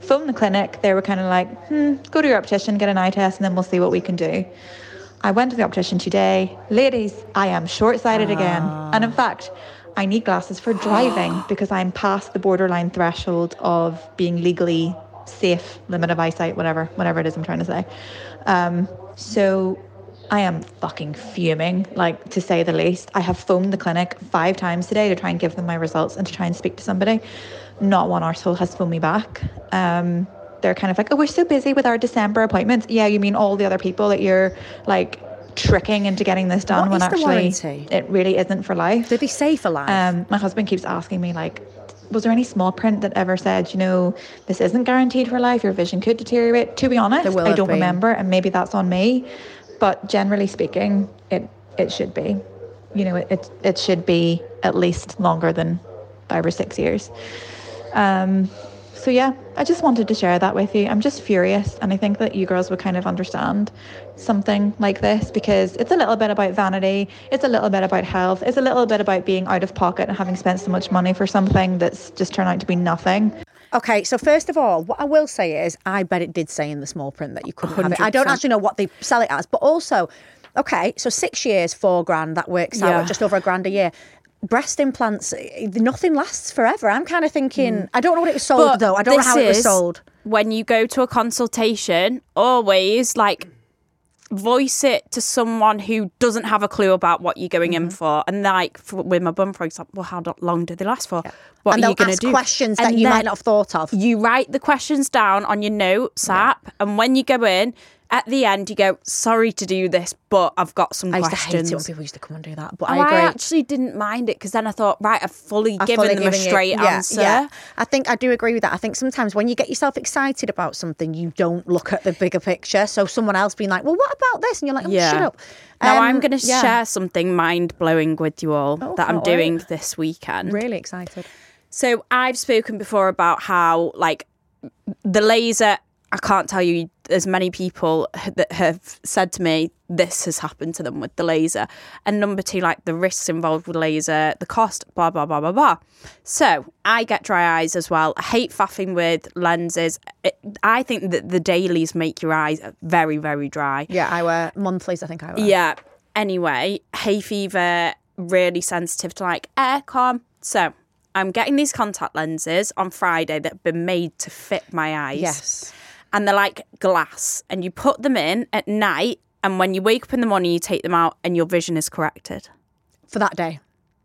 Speaker 4: phone the clinic. They were kind of like, hmm, go to your optician, get an eye test, and then we'll see what we can do. I went to the optician today. Ladies, I am short sighted again. And in fact, I need glasses for driving because I'm past the borderline threshold of being legally safe, limit of eyesight, whatever, whatever it is I'm trying to say. Um, so I am fucking fuming, like to say the least. I have phoned the clinic five times today to try and give them my results and to try and speak to somebody. Not one arsehole has phoned me back. Um, they're kind of like, oh, we're so busy with our December appointments. Yeah, you mean all the other people that you're like tricking into getting this done
Speaker 2: What
Speaker 4: when actually
Speaker 2: warranty?
Speaker 4: it really isn't for life.
Speaker 2: Did they say for life?
Speaker 4: Um, my husband keeps asking me like, was there any small print that ever said, you know, this isn't guaranteed for life, your vision could deteriorate? To be honest, I don't
Speaker 2: been.
Speaker 4: remember, and maybe that's on me. But generally speaking, it it should be, you know, it it, it should be at least longer than five or six years. Um, so yeah, I just wanted to share that with you. I'm just furious, and I think that you girls would kind of understand something like this because it's a little bit about vanity, it's a little bit about health, it's a little bit about being out of pocket and having spent so much money for something that's just turned out to be nothing.
Speaker 2: Okay, so first of all, what I will say is, I bet it did say in the small print that you couldn't have it. I don't actually know what they sell it as, but also, okay, so six years, four grand, that works out
Speaker 1: Yeah.
Speaker 2: just over a grand a year. Breast implants, nothing lasts forever. I'm kind of thinking, mm. I don't know what it was sold
Speaker 1: But
Speaker 2: though. I don't know how it was sold.
Speaker 1: when you go to a consultation, always like voice it to someone who doesn't have a clue about what you're going
Speaker 2: Mm-hmm.
Speaker 1: in for. And like for, with my bum, for example, well, how long do they last for? What
Speaker 2: and
Speaker 1: are you going to do?
Speaker 2: questions that you might not have thought of.
Speaker 1: You write the questions down on your notes app, and when you go in, at the end, you go, "Sorry to do this, but I've got some
Speaker 2: I used
Speaker 1: questions."
Speaker 2: to hate it when people used to come and do that, but
Speaker 1: Oh,
Speaker 2: I agree.
Speaker 1: actually didn't mind it because then I thought, right, I've fully
Speaker 2: I've
Speaker 1: given
Speaker 2: fully
Speaker 1: them a straight
Speaker 2: yeah,
Speaker 1: answer.
Speaker 2: Yeah. I think I do agree with that. I think sometimes when you get yourself excited about something, you don't look at the bigger picture. So someone else being like, "Well, what about this?" and you're like, "Oh, shut up."
Speaker 1: Now
Speaker 2: Um,
Speaker 1: I'm going to
Speaker 2: yeah.
Speaker 1: share something mind blowing with you all
Speaker 2: Oh,
Speaker 1: that I'm doing this weekend.
Speaker 2: Really excited.
Speaker 1: So I've spoken before about how like the laser. I can't tell you as many people that have said to me this has happened to them with the laser, and number two, like the risks involved with laser, the cost, blah blah blah blah blah. So I get dry eyes as well. I hate faffing with lenses. It, I think that the dailies make your eyes very very dry.
Speaker 2: Yeah, I wear monthlies. I think I wear.
Speaker 1: Yeah. Anyway, hay fever, really sensitive to like aircon. So I'm getting these contact lenses on Friday that have been made to fit my eyes.
Speaker 2: Yes.
Speaker 1: And they're like glass, and you put them in at night, and when you wake up in the morning, you take them out, and your vision is corrected.
Speaker 2: For that day.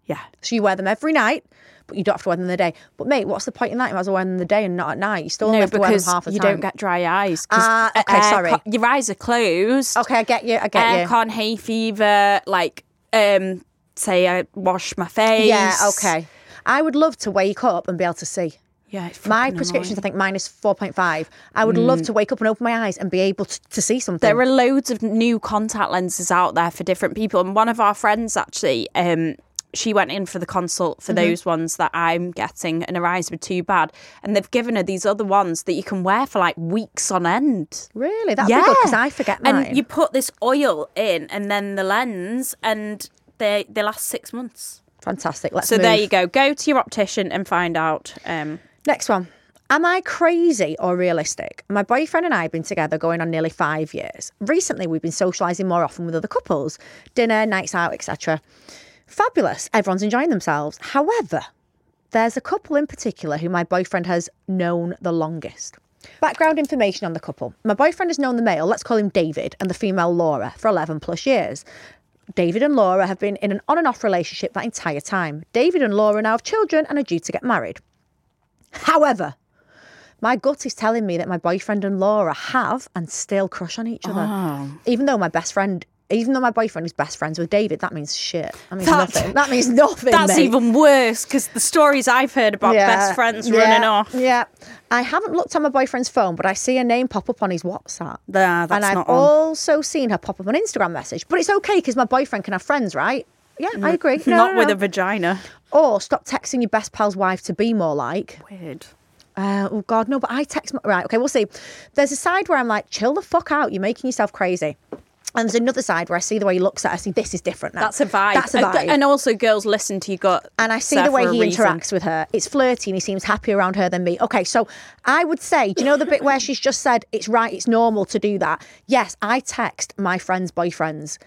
Speaker 1: Yeah.
Speaker 2: So you wear them every night, but you don't have to wear them in the day. But mate, what's the point in that? You might as well wear them in the day and not at night. You still only
Speaker 1: No,
Speaker 2: have to wear them half the
Speaker 1: you
Speaker 2: time.
Speaker 1: don't get dry eyes.
Speaker 2: Ah, okay,
Speaker 1: aircon-
Speaker 2: sorry.
Speaker 1: Your eyes are closed.
Speaker 2: Okay, I get you. I get you.
Speaker 1: Aircon, hay fever, like, um, say I wash my face.
Speaker 2: Yeah, okay. I would love to wake up and be able to see.
Speaker 1: Yeah,
Speaker 2: My prescription's, I think, minus 4.5. I would love to wake up and open my eyes and be able to, to see something.
Speaker 1: There are loads of new contact lenses out there for different people. And one of our friends actually, um, she went in for the consult for
Speaker 2: Mm-hmm.
Speaker 1: those ones that I'm getting, and her eyes were too bad. And they've given her these other ones that you can wear for like weeks on end.
Speaker 2: Really? That'd be good because I forget mine.
Speaker 1: And you put this oil in, and then the lens, and they they last six months.
Speaker 2: Fantastic. Let's
Speaker 1: So
Speaker 2: move.
Speaker 1: there you go. Go to your optician and find out. Um,
Speaker 2: Next one. Am I crazy or realistic? My boyfriend and I have been together going on nearly five years. Recently, we've been socialising more often with other couples, dinner, nights out, etc. Fabulous. Everyone's enjoying themselves. However, there's a couple in particular who my boyfriend has known the longest. Background information on the couple. My boyfriend has known the male, let's call him David, and the female Laura for 11 plus years. David and Laura have been in an on and off relationship that entire time. David and Laura now have children and are due to get married. However, my gut is telling me that my boyfriend and Laura have and still crush on each other. Oh. Even though my best friend, even though my boyfriend is best friends with David, that means shit. That means
Speaker 1: That-
Speaker 2: nothing. That means nothing.
Speaker 1: that's
Speaker 2: mate.
Speaker 1: even worse because the stories I've heard about best friends
Speaker 2: yeah,
Speaker 1: running off.
Speaker 2: Yeah. I haven't looked on my boyfriend's phone, but I see a name pop up on his WhatsApp.
Speaker 1: Nah, that's
Speaker 2: and I've
Speaker 1: not on.
Speaker 2: also seen her pop up on Instagram message. But it's okay because my boyfriend can have friends, right? Yeah, I agree. No,
Speaker 1: Not
Speaker 2: no,
Speaker 1: with
Speaker 2: no.
Speaker 1: a vagina.
Speaker 2: Or stop texting your best pal's wife to be more like.
Speaker 1: Weird.
Speaker 2: Uh, oh God, no! But I text my, right. Okay, we'll see. There's a side where I'm like, chill the fuck out. You're making yourself crazy. And there's another side where I see the way he looks at. her. I see this is different now.
Speaker 1: That's a vibe.
Speaker 2: That's a vibe.
Speaker 1: And also, girls listen to you gut.
Speaker 2: and I see the way he
Speaker 1: reason.
Speaker 2: interacts with her. It's flirty and he seems happier around her than me. Okay, so I would say, do you know the bit where she's just said it's right, it's normal to do that? Yes, I text my friends' boyfriends.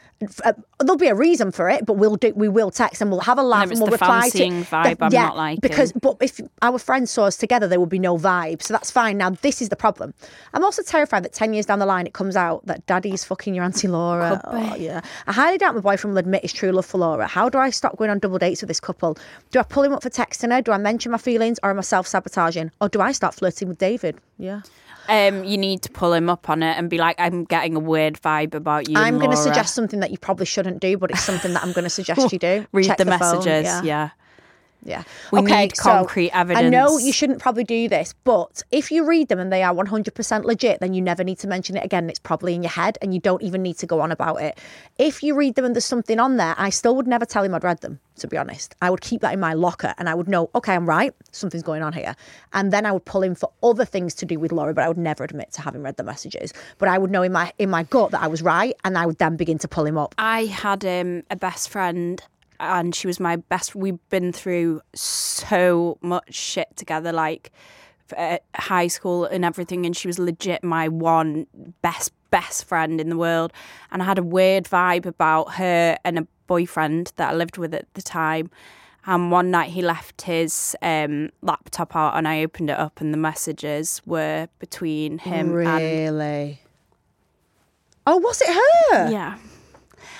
Speaker 2: Uh, there'll be a reason for it, but we'll do. We will text and we'll have a laugh
Speaker 1: it's
Speaker 2: and we'll
Speaker 1: the
Speaker 2: reply to.
Speaker 1: vibe I'm
Speaker 2: yeah,
Speaker 1: not liking.
Speaker 2: because but if our friends saw us together, there would be no vibe. So that's fine. Now this is the problem. I'm also terrified that ten years down the line, it comes out that Daddy's fucking your auntie Laura. Oh, yeah. I highly doubt my boyfriend will admit his true love for Laura. How do I stop going on double dates with this couple? Do I pull him up for texting her? Do I mention my feelings, or am I self sabotaging? Or do I start flirting with David? Yeah.
Speaker 1: Um, you need to pull him up on it and be like, "I'm getting a weird vibe about you."
Speaker 2: I'm
Speaker 1: going to
Speaker 2: suggest something that you probably shouldn't do, but it's something that I'm going to suggest you do.
Speaker 1: read
Speaker 2: Check
Speaker 1: the,
Speaker 2: phone,
Speaker 1: messages.
Speaker 2: yeah.
Speaker 1: yeah.
Speaker 2: Yeah.
Speaker 1: We
Speaker 2: okay,
Speaker 1: need
Speaker 2: so
Speaker 1: concrete
Speaker 2: I know you shouldn't probably do this, but if you read them and they are 100% legit, then you never need to mention it again. It's probably in your head and you don't even need to go on about it. If you read them and there's something on there, I still would never tell him I'd read them, to be honest. I would keep that in my locker and I would know, okay, I'm right, something's going on here. And then I would pull him for other things to do with Laura, but I would never admit to having read the messages. But I would know in my in my gut that I was right and I would then begin to pull him up.
Speaker 1: I had um, a best friend, and she was my best. We've been through so much shit together, like uh, high school and everything. And she was legit my one best best friend in the world. And I had a weird vibe about her and a boyfriend that I lived with at the time. And one night he left his um, laptop out, and I opened it up, and the messages were between him and
Speaker 2: Really? Oh, was it her?
Speaker 1: yeah.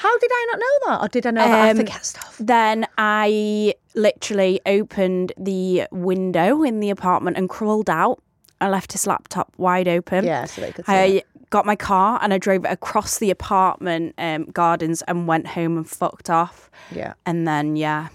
Speaker 2: How did I not know that? Or did I know that I
Speaker 1: Um,
Speaker 2: forget stuff?
Speaker 1: Then I literally opened the window in the apartment and crawled out. I left his laptop wide open.
Speaker 2: Yeah, so they could see
Speaker 1: I
Speaker 2: it.
Speaker 1: got my car and I drove it across the apartment um, gardens and went home and fucked off.
Speaker 2: Yeah.
Speaker 1: And then yeah,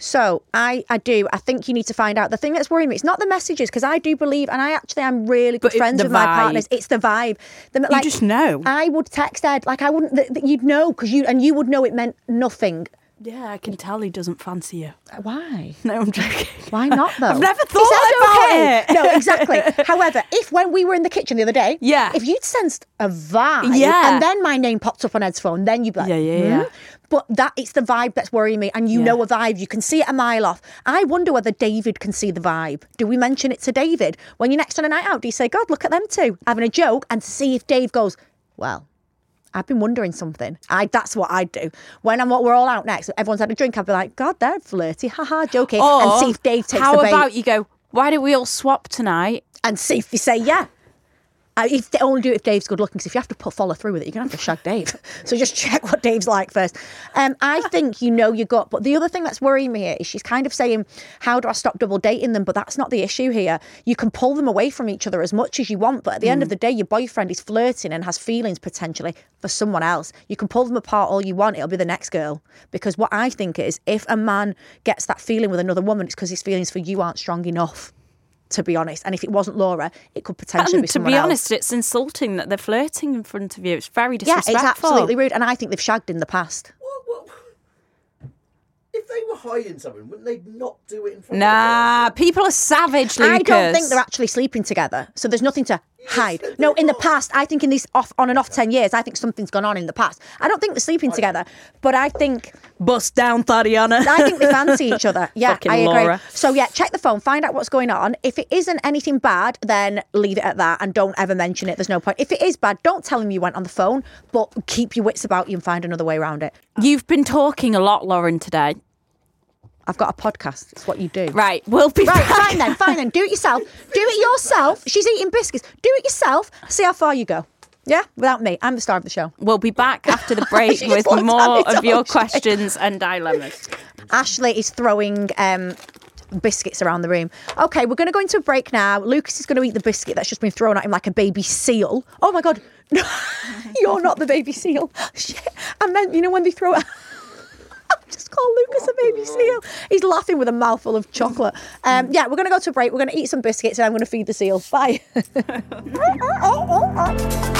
Speaker 2: So I, I do. I think you need to find out. The thing that's worrying me, it's not the messages because I do believe, and I actually am really good
Speaker 1: But
Speaker 2: friends with my partners. It's the vibe. The, like,
Speaker 1: just know.
Speaker 2: I would text Ed like I wouldn't. Th- th- you'd know because you and you would know it meant nothing.
Speaker 1: Yeah, I can tell he doesn't fancy you.
Speaker 2: Why?
Speaker 1: No, I'm joking.
Speaker 2: Why not though?
Speaker 1: I've never thought about
Speaker 2: okay?
Speaker 1: it.
Speaker 2: No, exactly. However, if when we were in the kitchen the other day,
Speaker 1: Yeah.
Speaker 2: if you'd sensed a vibe,
Speaker 1: Yeah.
Speaker 2: and then my name popped up on Ed's phone, then you'd be like,
Speaker 1: Yeah, yeah, yeah.
Speaker 2: "Hmm?" But that it's the vibe that's worrying me, and you
Speaker 1: Yeah.
Speaker 2: know a vibe. You can see it a mile off. I wonder whether David can see the vibe. Do we mention it to David when you're next on a night out? Do you say, "God, look at them two having a joke," and see if Dave goes, "Well." I've been wondering something. I that's what I'd do. When I'm we're all out next, everyone's had a drink, I'd be like, God, they're flirty, haha, joking. and see if Dave takes
Speaker 1: how
Speaker 2: the bait
Speaker 1: about you go? Why don't we all swap tonight?
Speaker 2: and see if they say yeah. Uh, if they only do it if Dave's good looking, because if you have to put, follow through with it, you're gonna have to shag Dave. so just check what Dave's like first. Um, I think you know your gut, but the other thing that's worrying me here is she's kind of saying, "How do I stop double dating them?" But that's not the issue here. You can pull them away from each other as much as you want, but at the end of the day, your boyfriend is flirting and has feelings potentially for someone else. You can pull them apart all you want; it'll be the next girl. Because what I think is, if a man gets that feeling with another woman, it's because his feelings for you aren't strong enough to be honest. And if it wasn't Laura, it could potentially
Speaker 1: And
Speaker 2: be someone
Speaker 1: to
Speaker 2: someone
Speaker 1: be
Speaker 2: else.
Speaker 1: honest, it's insulting that they're flirting in front of you. It's very disrespectful.
Speaker 2: yeah, it's absolutely rude. And I think they've shagged in the past.
Speaker 3: What, what? If they were hiding something, wouldn't they not do it in front
Speaker 1: Nah,
Speaker 3: of the
Speaker 1: people are savage, Lucas.
Speaker 2: I don't think they're actually sleeping together. So there's nothing to hide. No, in the past, I think in these off on and off 10 years, I think something's gone on in the past. I don't think they're sleeping together, but I think
Speaker 1: Bust down, Tatiana.
Speaker 2: I think they fancy each other. Yeah,
Speaker 1: Fucking
Speaker 2: I agree.
Speaker 1: Laura.
Speaker 2: So yeah, check the phone, find out what's going on. If it isn't anything bad, then leave it at that and don't ever mention it. There's no point. If it is bad, don't tell him you went on the phone, but keep your wits about you and find another way around it.
Speaker 1: You've been talking a lot, Lauren, today.
Speaker 2: I've got a podcast. It's what you do.
Speaker 1: Right, we'll be
Speaker 2: Right,
Speaker 1: back.
Speaker 2: fine then, fine then. Do it yourself. Do it yourself. She's eating biscuits. Do it yourself. See how far you go. Yeah, without me. I'm the star of the show.
Speaker 1: We'll be back after the break with
Speaker 2: just looked at
Speaker 1: more of your
Speaker 2: totally.
Speaker 1: questions and dilemmas.
Speaker 2: Ashley is throwing um, biscuits around the room. Okay, we're going to go into a break now. Lucas is going to eat the biscuit that's just been thrown at him like a baby seal. Oh my God. No, you're not the baby seal. Shit. I meant, you know, when they throw it. Just call Lucas a baby seal. He's laughing with a mouthful of chocolate. Um, yeah, we're going to go to a break. We're going to eat some biscuits and I'm going to feed the seal. Bye.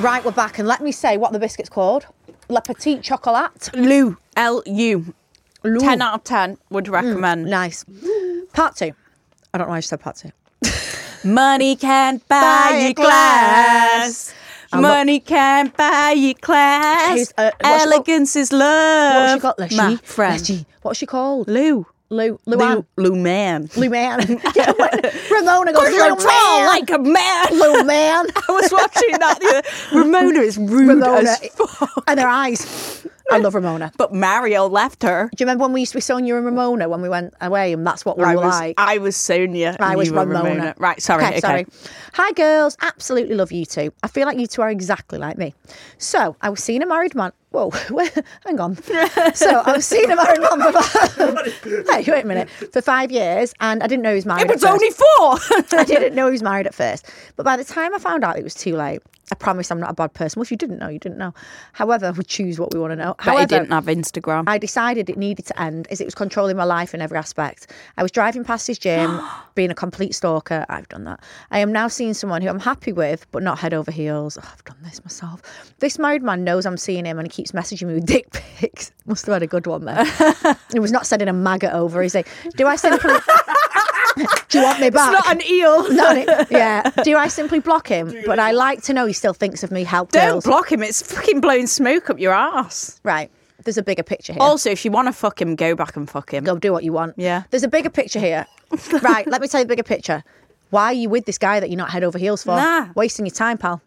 Speaker 2: Right, we're back. And let me say what the biscuit's called Le Petit Chocolat.
Speaker 1: Lou, L U.
Speaker 2: Lou.
Speaker 1: 10 out of 10 would
Speaker 2: Mm.
Speaker 1: recommend.
Speaker 2: Nice. Part two. I don't know why I said part two.
Speaker 1: Money can't buy,
Speaker 2: Buy
Speaker 1: you
Speaker 2: a
Speaker 1: class.
Speaker 2: I'm not-
Speaker 1: Money can't buy you class.
Speaker 2: Uh, what's she called?
Speaker 1: Elegance is love.
Speaker 2: What's she called?
Speaker 1: My
Speaker 2: Leshy?
Speaker 1: friend.
Speaker 2: Leshy. What's she called?
Speaker 1: Lou.
Speaker 2: Lou.
Speaker 1: Lou. Lou man.
Speaker 2: Lou Man. yeah, Ramona goes,
Speaker 1: You're tall like a man.
Speaker 2: Lou Man.
Speaker 1: I was watching that the other Ramona is rude
Speaker 2: Ramona.
Speaker 1: as fuck.
Speaker 2: and their eyes. I love Ramona.
Speaker 1: But Mario left her.
Speaker 2: Do you remember when we used to be Sonja and Ramona when we went away, and that's what we
Speaker 1: I
Speaker 2: were
Speaker 1: was,
Speaker 2: like?
Speaker 1: I was Sonja.
Speaker 2: I was
Speaker 1: were
Speaker 2: Ramona.
Speaker 1: Right, sorry. Okay,
Speaker 2: sorry. Hi, girls. Absolutely love you two. I feel like you two are exactly like me. So I was seeing a married man. Whoa, hang on. so I was seeing a married man for five, hey, wait a minute, for five years, and I didn't know he was married.
Speaker 1: It was
Speaker 2: at first.
Speaker 1: only four.
Speaker 2: I didn't know he was married at first. But by the time I found out it was too late, I promise I'm not a bad person. Well, if you didn't know, you didn't know. However, we choose what we want to know.
Speaker 1: but
Speaker 2: However,
Speaker 1: he didn't have Instagram.
Speaker 2: I decided it needed to end as it was controlling my life in every aspect. I was driving past his gym, being a complete stalker. I've done that. I am now seeing someone who I'm happy with, but not head over heels. Oh, I've done this myself. This married man knows I'm seeing him and he keeps messaging me with dick pics. Must have had a good one there. he was not sending a maggot over. He's like, Do I simply. Do you want me back?
Speaker 1: It's not an eel.
Speaker 2: Not an- yeah. Do I simply block him? But I like to know he still thinks of me. Help
Speaker 1: Don't
Speaker 2: girls.
Speaker 1: block him. It's fucking blowing smoke up your ass.
Speaker 2: Right. There's a bigger picture here.
Speaker 1: Also, if you want to fuck him, go back and fuck him.
Speaker 2: Go do what you want.
Speaker 1: Yeah.
Speaker 2: There's a bigger picture here. right, let me tell you the bigger picture. Why are you with this guy that you're not head over heels for?
Speaker 1: Nah.
Speaker 2: Wasting your time, pal.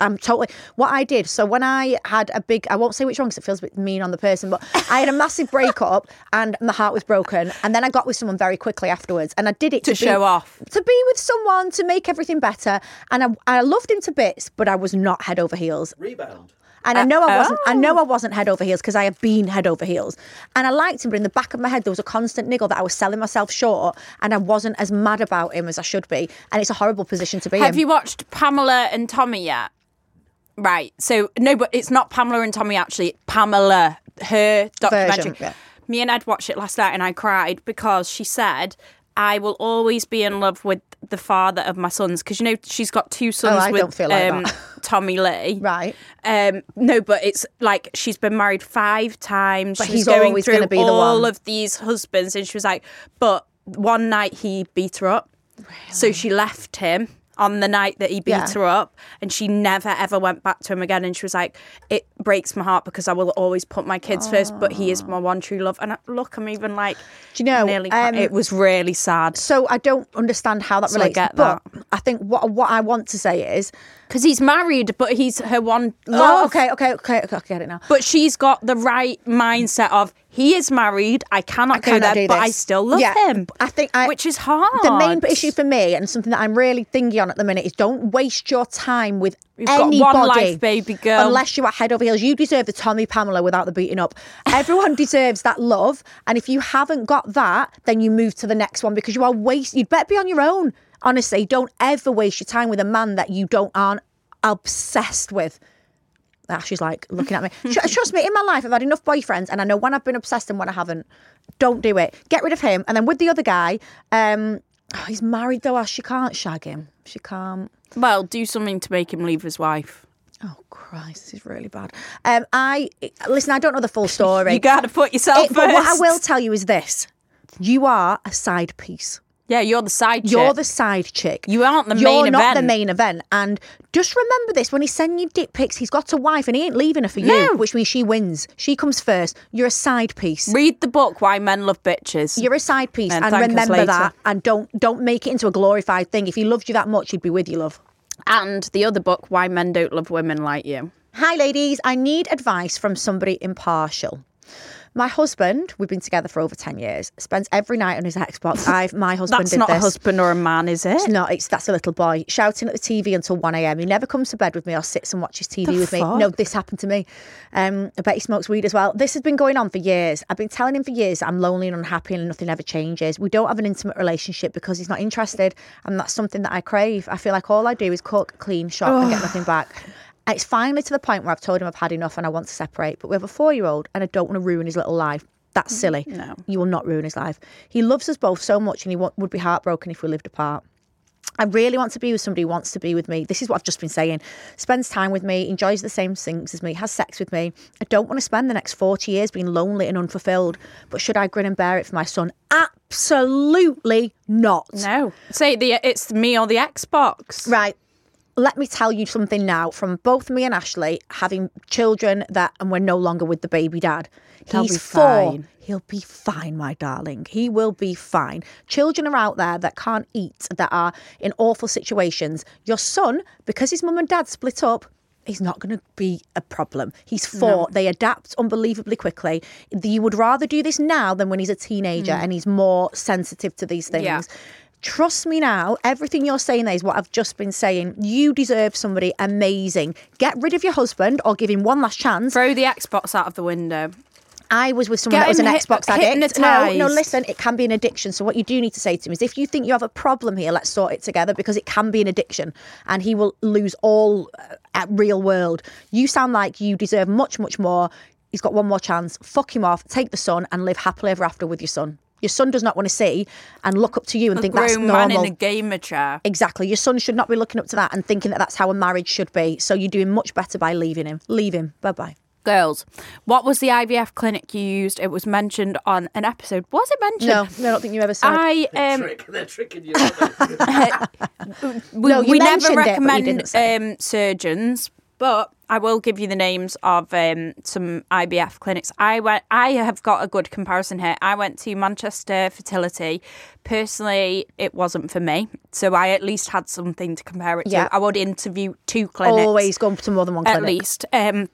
Speaker 2: I'm totally what I did. So when I had a big, I won't say which one because it feels a bit mean on the person, but I had a massive breakup and my heart was broken. And then I got with someone very quickly afterwards, and I did it
Speaker 1: To
Speaker 2: to, be-
Speaker 1: show off.
Speaker 2: to be with someone to make everything better. And I, I loved him to bits, but I was not head over heels.
Speaker 3: Rebound.
Speaker 2: And I know I uh, wasn't. I know
Speaker 1: oh.
Speaker 2: I wasn't head over heels because I had been head over heels, and I liked him. But in the back of my head, there was a constant niggle that I was selling myself short, and I wasn't as mad about him as I should be. And it's a horrible position to be
Speaker 1: Have
Speaker 2: in.
Speaker 1: you watched Pamela and Tommy yet? Right. So no, but it's not Pamela and Tommy actually. Pamela, her documentary.
Speaker 2: yeah.
Speaker 1: Me and Ed watched it last night, and I cried because she said, "I will always be in love with the father of my sons." Because you know she's got two sons
Speaker 2: Oh, I
Speaker 1: with
Speaker 2: don't feel like
Speaker 1: um,
Speaker 2: that.
Speaker 1: Tommy Lee.
Speaker 2: Right.
Speaker 1: Um, no, but it's like she's been married five times.
Speaker 2: But
Speaker 1: she was
Speaker 2: he's
Speaker 1: going
Speaker 2: always
Speaker 1: through
Speaker 2: gonna be the
Speaker 1: all
Speaker 2: one.
Speaker 1: of these husbands, and she was like, but one night he beat her up, so she left him on the night that he beat
Speaker 2: Yeah.
Speaker 1: her up, and she never ever went back to him again. And she was like, it breaks my heart because I will always put my kids first, but he is my one true love. And I, look, I'm even like,
Speaker 2: Do you know,
Speaker 1: nearly
Speaker 2: um,
Speaker 1: it was really sad
Speaker 2: So I don't understand how that
Speaker 1: So I
Speaker 2: relates.
Speaker 1: get
Speaker 2: but I think what what I want to say is,
Speaker 1: because he's married, but he's her one
Speaker 2: oh,
Speaker 1: love.
Speaker 2: okay, okay, okay, okay, I get it now.
Speaker 1: But she's got the right mindset of he is married. I cannot,
Speaker 2: I cannot
Speaker 1: go there,
Speaker 2: do
Speaker 1: but I still love
Speaker 2: Yeah,
Speaker 1: him.
Speaker 2: I think I,
Speaker 1: which is hard.
Speaker 2: The main issue for me, and something that I'm really thinking on at the minute, is don't waste your time with
Speaker 1: You've got
Speaker 2: anybody.
Speaker 1: one life, baby girl.
Speaker 2: Unless you are head over heels, you deserve the Tommy Pamela without the beating up. Everyone deserves that love, and if you haven't got that, then you move to the next one because you are waste. You'd better be on your own. Honestly, don't ever waste your time with a man that you don't aren't obsessed with. Ah, she's like looking at me. Trust me, in my life, I've had enough boyfriends, and I know when I've been obsessed and when I haven't. Don't do it. Get rid of him, and then with the other guy, um, oh, he's married though. She can't shag him. She can't.
Speaker 1: Well, do something to make him leave his wife.
Speaker 2: Oh Christ, this is really bad. Um, I listen. I don't know the full story.
Speaker 1: You got to put yourself
Speaker 2: It- but what I will tell you is this: you are a side piece.
Speaker 1: Yeah, you're the side chick.
Speaker 2: You're the side chick.
Speaker 1: You aren't the main event.
Speaker 2: You're not the main event. And just remember this: when he's sending you dick pics, he's got a wife, and he ain't leaving her for
Speaker 1: No.
Speaker 2: you. Which means she wins. She comes first. You're a side piece.
Speaker 1: Read the book Why Men Love Bitches.
Speaker 2: You're a side piece,
Speaker 1: And
Speaker 2: and, remember that. And don't don't make it into a glorified thing. If he loved you that much, he'd be with you, love.
Speaker 1: and the other book Why Men Don't Love Women Like You.
Speaker 2: Hi, ladies. I need advice from somebody impartial. My husband, we've been together for over 10 years, spends every night on his Xbox. I've my husband
Speaker 1: That's not
Speaker 2: this.
Speaker 1: a husband or a man, is it?
Speaker 2: It's not, it's that's a little boy shouting at the TV until 1am. He never comes to bed with me or sits and watches TV
Speaker 1: The
Speaker 2: with me. No, this happened to me. Um, I bet he smokes weed as well. This has been going on for years. I've been telling him for years I'm lonely and unhappy and nothing ever changes. We don't have an intimate relationship because he's not interested. And that's something that I crave. I feel like all I do is cook, clean, shop, and get nothing back. It's finally to the point where I've told him I've had enough and I want to separate. But we have a four year old and I don't want to ruin his little life. That's mm, silly.
Speaker 1: No.
Speaker 2: You will not ruin his life. He loves us both so much and he wa- would be heartbroken if we lived apart. I really want to be with somebody who wants to be with me. This is what I've just been saying. Spends time with me, enjoys the same things as me, has sex with me. I don't want to spend the next 40 years being lonely and unfulfilled. But should I grin and bear it for my son? Absolutely not.
Speaker 1: No. Say the it's me or the Xbox.
Speaker 2: Right. Let me tell you something now from both me and Ashley having children that and we're no longer with the baby dad.
Speaker 1: They'll
Speaker 2: He's four.
Speaker 1: fine.
Speaker 2: He'll be fine, my darling. He will be fine. Children are out there that can't eat, that are in awful situations. Your son, because his mum and dad split up, He's not going to be a problem. He's four. They adapt unbelievably quickly. You would rather do this now than when he's a teenager and he's more sensitive to these things.
Speaker 1: Mm. Yeah.
Speaker 2: Trust me now, everything you're saying there is what I've just been saying. You deserve somebody amazing. Get rid of your husband or give him one last chance.
Speaker 1: Throw the Xbox out of the window.
Speaker 2: I was with someone
Speaker 1: Get
Speaker 2: that was an
Speaker 1: hip-
Speaker 2: Xbox addict. No, no, listen, it can be an addiction. So what you do need to say to him is if you think you have a problem here, let's sort it together because it can be an addiction and he will lose all uh, at real world. You sound like you deserve much, much more. He's got one more chance. Fuck him off, take the son and live happily ever after with your son. Your son does not want to see and look up to you and
Speaker 1: A
Speaker 2: think that's
Speaker 1: grown man
Speaker 2: normal.
Speaker 1: in a gamer chair.
Speaker 2: Exactly. Your son should not be looking up to that and thinking that that's how a marriage should be. So you're doing much better by leaving him. Leave him. Bye bye.
Speaker 1: Girls, what was the IVF clinic you used? It was mentioned on an episode. Was it mentioned?
Speaker 2: No, no, I don't think you ever said.
Speaker 1: I um,
Speaker 3: Trick. They're tricking you. aren't they?
Speaker 1: we,
Speaker 2: No, you
Speaker 1: we never
Speaker 2: mentioned it, but you
Speaker 1: recommend
Speaker 2: didn't say.
Speaker 1: um, surgeons, but I will give you the names of um, some IVF clinics. I went. I have got a good comparison here. I went to Manchester Fertility. Personally, it wasn't for me, so I at least had something to compare it
Speaker 2: Yeah.
Speaker 1: to. I would interview two clinics.
Speaker 2: Always go to more than one clinic.
Speaker 1: at least. Um,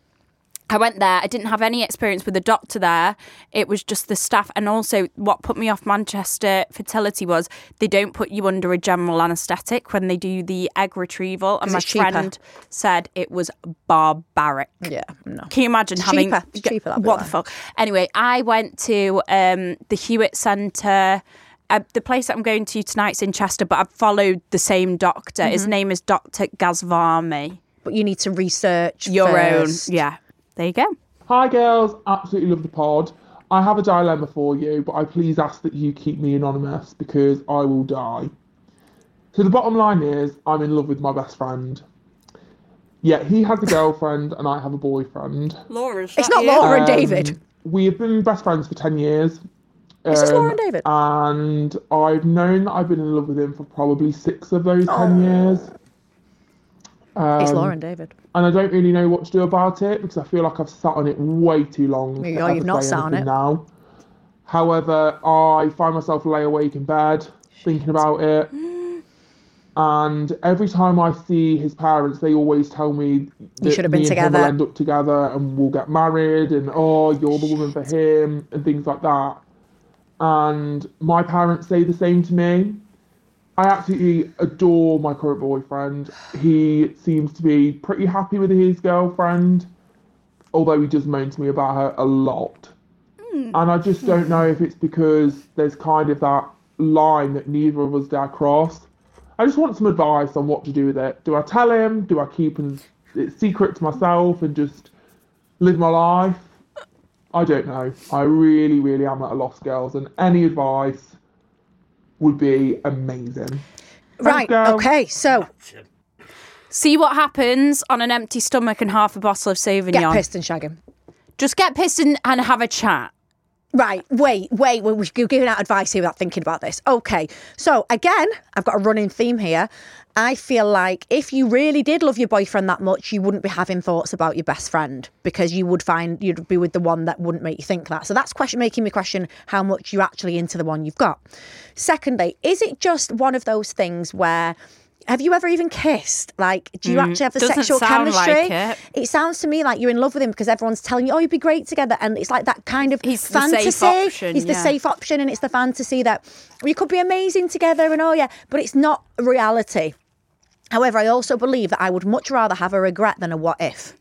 Speaker 1: I went there. I didn't have any experience with the doctor there. It was just the staff, and also what put me off Manchester Fertility was they don't put you under a general anaesthetic when they do the egg retrieval. And my
Speaker 2: it's cheaper.
Speaker 1: friend said it was barbaric.
Speaker 2: Yeah, no.
Speaker 1: Can you imagine
Speaker 2: It's
Speaker 1: having
Speaker 2: cheaper. It's cheaper that way.
Speaker 1: what the fuck? Anyway, I went to um, the Hewitt Centre. Uh, the place that I'm going to tonight's in Chester, but I've followed the same doctor.
Speaker 2: Mm-hmm.
Speaker 1: His name is Dr. Gazvani.
Speaker 2: But you need to research
Speaker 1: Your
Speaker 2: first.
Speaker 1: own. Yeah. There you go.
Speaker 5: Hi girls, absolutely love the pod. I have a dilemma for you, but I please ask that you keep me anonymous because I will die. So the bottom line is I'm in love with my best friend. Yeah, he has a girlfriend and I have a boyfriend.
Speaker 1: Laura's
Speaker 2: It's not Laura and
Speaker 5: Um,
Speaker 2: David.
Speaker 5: We have been best friends for 10 years.
Speaker 2: Is this Laura
Speaker 5: Um,
Speaker 2: and David?
Speaker 5: And I've known that I've been in love with him for probably six of those 10 years.
Speaker 2: It's
Speaker 5: Um,
Speaker 2: Laura and David.
Speaker 5: and I don't really know what to do about it because I feel like I've sat on it way too long. to
Speaker 2: Yeah, you've not sat on it.
Speaker 5: now. However, I find myself lay awake in bed thinking about it, and every time I see his parents, they always tell me that
Speaker 2: should have been
Speaker 5: me and him will end up together and we'll get married, and oh, you're the woman for him, and things like that. And my parents say the same to me. I absolutely adore my current boyfriend. He seems to be pretty happy with his girlfriend, although he does moan to me about her a lot. Hmm. And I just don't know if it's because there's kind of that line that neither of us dare cross. I just want some advice on what to do with it. Do I tell him? Do I keep it it secret to myself and just live my life? I don't know. I really, really am at a loss, girls, and any advice would be amazing.
Speaker 2: Right.
Speaker 5: girl.
Speaker 2: Okay. So
Speaker 1: See what happens on an empty stomach and half a bottle of Sauvignon.
Speaker 2: get pissed and shag him.
Speaker 1: Just get pissed and, and have a chat.
Speaker 2: Right, wait, wait, we're we're giving out advice here without thinking about this. Okay, so again, I've got a running theme here. I feel like if you really did love your boyfriend that much, you wouldn't be having thoughts about your best friend because you would find you'd be with the one that wouldn't make you think that. So that's question making me question how much you're actually into the one you've got. Secondly, is it just one of those things where have you ever even kissed? Like, do you mm, actually have the
Speaker 1: doesn't
Speaker 2: sexual
Speaker 1: sound like
Speaker 2: chemistry?
Speaker 1: it.
Speaker 2: sounds to me like you're in love with him because everyone's telling you, "Oh, you'd be great together," and it's like that kind of
Speaker 1: He's the safe
Speaker 2: fantasy.
Speaker 1: option,
Speaker 2: He's the safe option, and it's the fantasy that we could be amazing together, and oh yeah, but it's not reality. However, I also believe that I would much rather have a regret than a what if.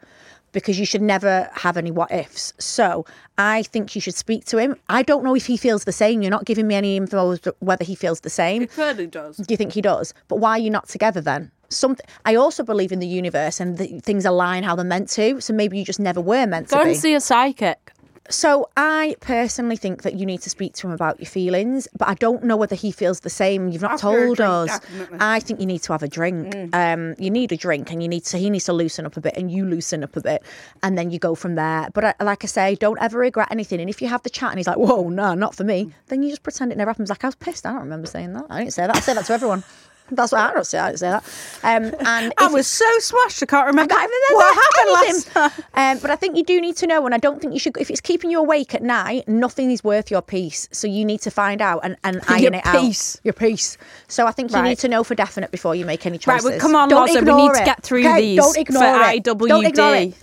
Speaker 2: Because you should never have any what ifs. So I think you should speak to him. I don't know if he feels the same. You're not giving me any info as to whether he feels the same.
Speaker 1: He clearly does.
Speaker 2: Do you think he does? But why are you not together then? Something. I also believe in the universe and that things align how they're meant to. So maybe you just never were meant
Speaker 1: Go
Speaker 2: to be.
Speaker 1: and see a psychic.
Speaker 2: So I personally think that you need to speak to him about your feelings, but I don't know whether he feels the same. You've not
Speaker 1: After
Speaker 2: told
Speaker 1: drink,
Speaker 2: us.
Speaker 1: definitely.
Speaker 2: I think you need to have a drink. Um, you need a drink, and you need to. He needs to loosen up a bit, and you loosen up a bit, and then you go from there. But I, like I say, don't ever regret anything. And if you have the chat, and he's like, "Whoa, no, not for me," then you just pretend it never happens. Like I was pissed. I don't remember saying that. I didn't say that. I say that to everyone. That's what I don't say. I don't say that. Um, and
Speaker 1: I was so smashed. I can't remember,
Speaker 2: I can't remember
Speaker 1: what happened last time.
Speaker 2: Um, but I think you do need to know, and I don't think you should. If it's keeping you awake at night, nothing is worth your peace. So you need to find out and, and iron it out. Your peace. Your peace. So I think you
Speaker 1: Right.
Speaker 2: need to know for definite before you make any
Speaker 1: Right,
Speaker 2: choices.
Speaker 1: well, come on,
Speaker 2: Don't
Speaker 1: we need to get through
Speaker 2: Okay,
Speaker 1: these
Speaker 2: Don't ignore
Speaker 1: for
Speaker 2: it.
Speaker 1: IWD.
Speaker 2: Don't ignore it.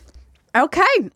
Speaker 1: Okay.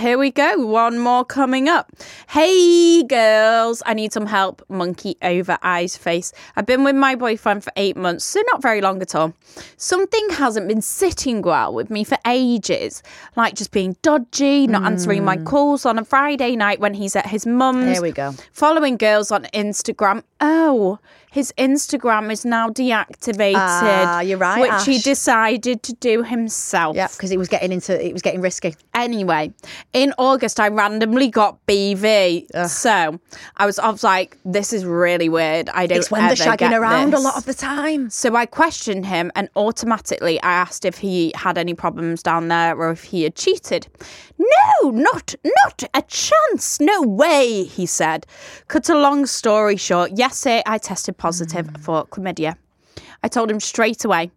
Speaker 1: Here we go. One more coming up. Hey girls, I need some help. Monkey over eyes face. I've been with my boyfriend for eight months, so not very long at all. Something hasn't been sitting well with me for ages, like just being dodgy, not hmm. answering my calls on a Friday night when he's at his mum's.
Speaker 2: There we go.
Speaker 1: Following girls on Instagram. Oh, his Instagram is now deactivated.
Speaker 2: Ah, you're right,
Speaker 1: Which he decided to do himself.
Speaker 2: Yeah, because it was getting into it was getting risky.
Speaker 1: Anyway, in August, I randomly got BV. So I was, I was like, this is really weird. I don't
Speaker 2: It's when they're shagging around a lot of the time.
Speaker 1: So I questioned him and automatically I asked if he had any problems down there or if he had cheated. No, not not a chance. No way, he said. Cut a long story short, yesterday I tested positive
Speaker 2: Hmm.
Speaker 1: for chlamydia. I told him straight away.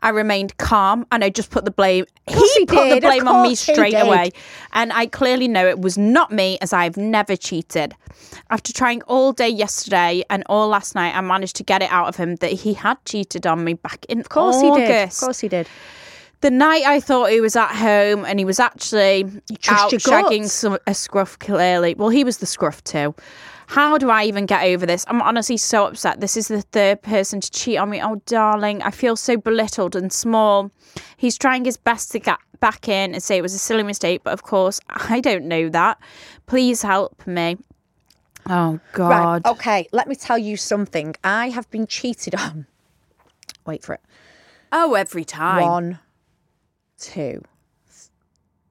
Speaker 1: I remained calm and I just put the blame. He,
Speaker 2: he
Speaker 1: put
Speaker 2: did,
Speaker 1: the blame on me straight away. And I clearly know it was not me as I've never cheated. After trying all day yesterday and all last night, I managed to get it out of him that he had cheated on me back in
Speaker 2: Of course
Speaker 1: August.
Speaker 2: he did. Of course he did.
Speaker 1: The night I thought he was at home and he was actually out shagging some, a scruff clearly. Well, he was the scruff too. How do I even get over this? I'm honestly so upset. This is the third person to cheat on me. Oh, darling, I feel so belittled and small. He's trying his best to get back in and say it was a silly mistake, but of course, I don't know that. Please help me. Oh, God.
Speaker 2: Right. Okay. Let me tell you something. I have been cheated on. Wait for it.
Speaker 1: Oh, every time.
Speaker 2: One, two, f-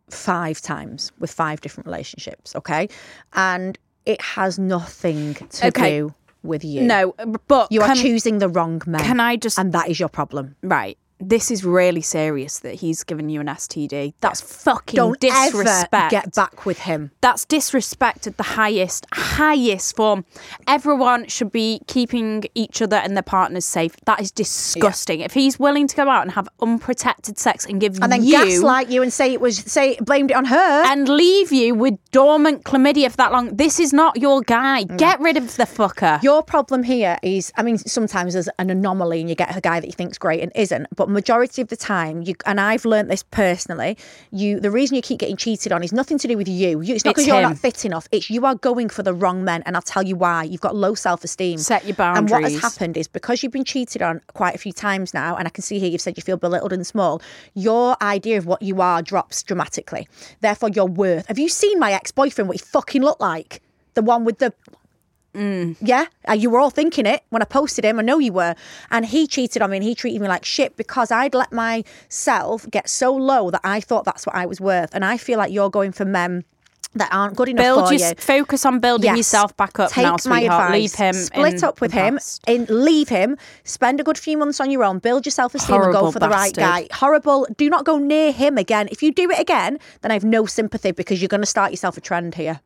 Speaker 2: five times with five different relationships. Okay, and it has nothing to
Speaker 1: Okay.
Speaker 2: do with you.
Speaker 1: No, but
Speaker 2: you are
Speaker 1: can-
Speaker 2: choosing the wrong men.
Speaker 1: Can I just
Speaker 2: And that is your problem.
Speaker 1: right? This is really serious that he's given you an STD. That's fucking
Speaker 2: Don't
Speaker 1: disrespect.
Speaker 2: ever get back with him.
Speaker 1: That's disrespect at the highest, highest form. Everyone should be keeping each other and their partners safe. That is disgusting. If he's willing to go out and have unprotected sex and give you
Speaker 2: And then
Speaker 1: you
Speaker 2: gaslight you and say it was say blamed it on her.
Speaker 1: and leave you with dormant chlamydia for that long, this is not your guy. Get rid of the fucker.
Speaker 2: Your problem here is, I mean, sometimes there's an anomaly and you get a guy that you think's great and isn't. But majority of the time, you and I've learnt this personally. You, the reason you keep getting cheated on is nothing to do with you. you it's not because you're not fit enough. It's you are going for the wrong men, and I'll tell you why. You've got low self esteem.
Speaker 1: Set your boundaries.
Speaker 2: And what has happened is because you've been cheated on quite a few times now, and I can see here you've said you feel belittled and small. Your idea of what you are drops dramatically. Therefore, your worth. Have you seen my ex boyfriend? What he fucking looked like? The one with the yeah, uh, you were all thinking it when I posted him. I know you were. And he cheated on me and he treated me like shit because I'd let myself get so low that I thought that's what I was worth. And I feel like you're going for men that aren't good enough
Speaker 1: Build
Speaker 2: for
Speaker 1: your,
Speaker 2: you.
Speaker 1: focus on building
Speaker 2: Yes.
Speaker 1: yourself back up
Speaker 2: Take
Speaker 1: now,
Speaker 2: my advice.
Speaker 1: Leave him.
Speaker 2: Split up with him. In, leave him. Spend a good few months on your own. Build your self esteem and go
Speaker 1: Horrible
Speaker 2: for the right guy. Horrible. Do not go near him again. If you do it again, then I have no sympathy because you're going to start yourself a trend here.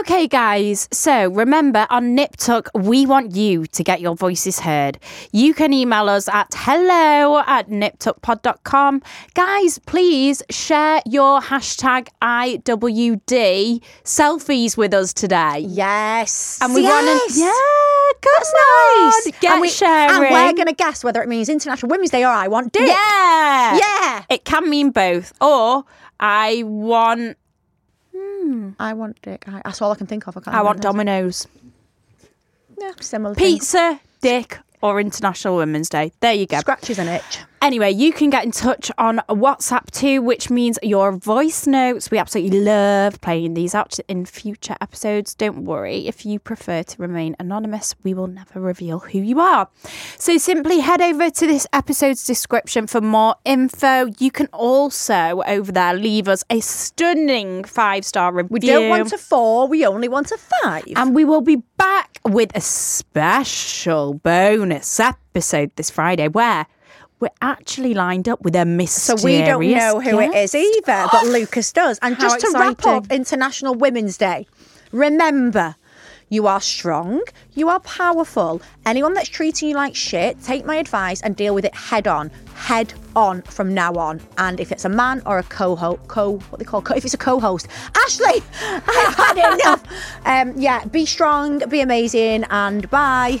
Speaker 1: Okay, guys. So remember on Nip Tuck, we want you to get your voices heard. You can email us at hello at niptuckpod.com. Guys, please share your hashtag IWD selfies with us today.
Speaker 2: Yes.
Speaker 1: And we
Speaker 2: yes.
Speaker 1: want to, yeah,
Speaker 2: That's nice.
Speaker 1: Get
Speaker 2: and, we,
Speaker 1: sharing.
Speaker 2: and we're going to guess whether it means International Women's Day or I want dick.
Speaker 1: yeah,
Speaker 2: Yeah.
Speaker 1: It can mean both, or I want Hmm.
Speaker 2: I want dick. I, that's all I can think of. I, can't
Speaker 1: I want
Speaker 2: remember.
Speaker 1: Domino's.
Speaker 2: Yeah, similar.
Speaker 1: Pizza, dick, or International Women's Day. There you go.
Speaker 2: Scratches an itch.
Speaker 1: Anyway, you can get in touch on WhatsApp too, which means your voice notes. We absolutely love playing these out in future episodes. Don't worry, if you prefer to remain anonymous, we will never reveal who you are. So simply head over to this episode's description for more info. You can also over there leave us a stunning five star review.
Speaker 2: We don't want a four. We only want a five.
Speaker 1: And we will be back with a special bonus episode this Friday where we're actually lined up with a
Speaker 2: so we don't know who it is either, but Lucas does. And
Speaker 1: How
Speaker 2: just to wrap up International Women's Day, remember, You are strong. You are powerful. Anyone that's treating you like shit, take my advice and deal with it head on. Head on from now on. And if it's a man or a co-host, co what they call co- if it's a co-host, Ashley, I've had enough. Um, yeah, be strong, be amazing, and bye.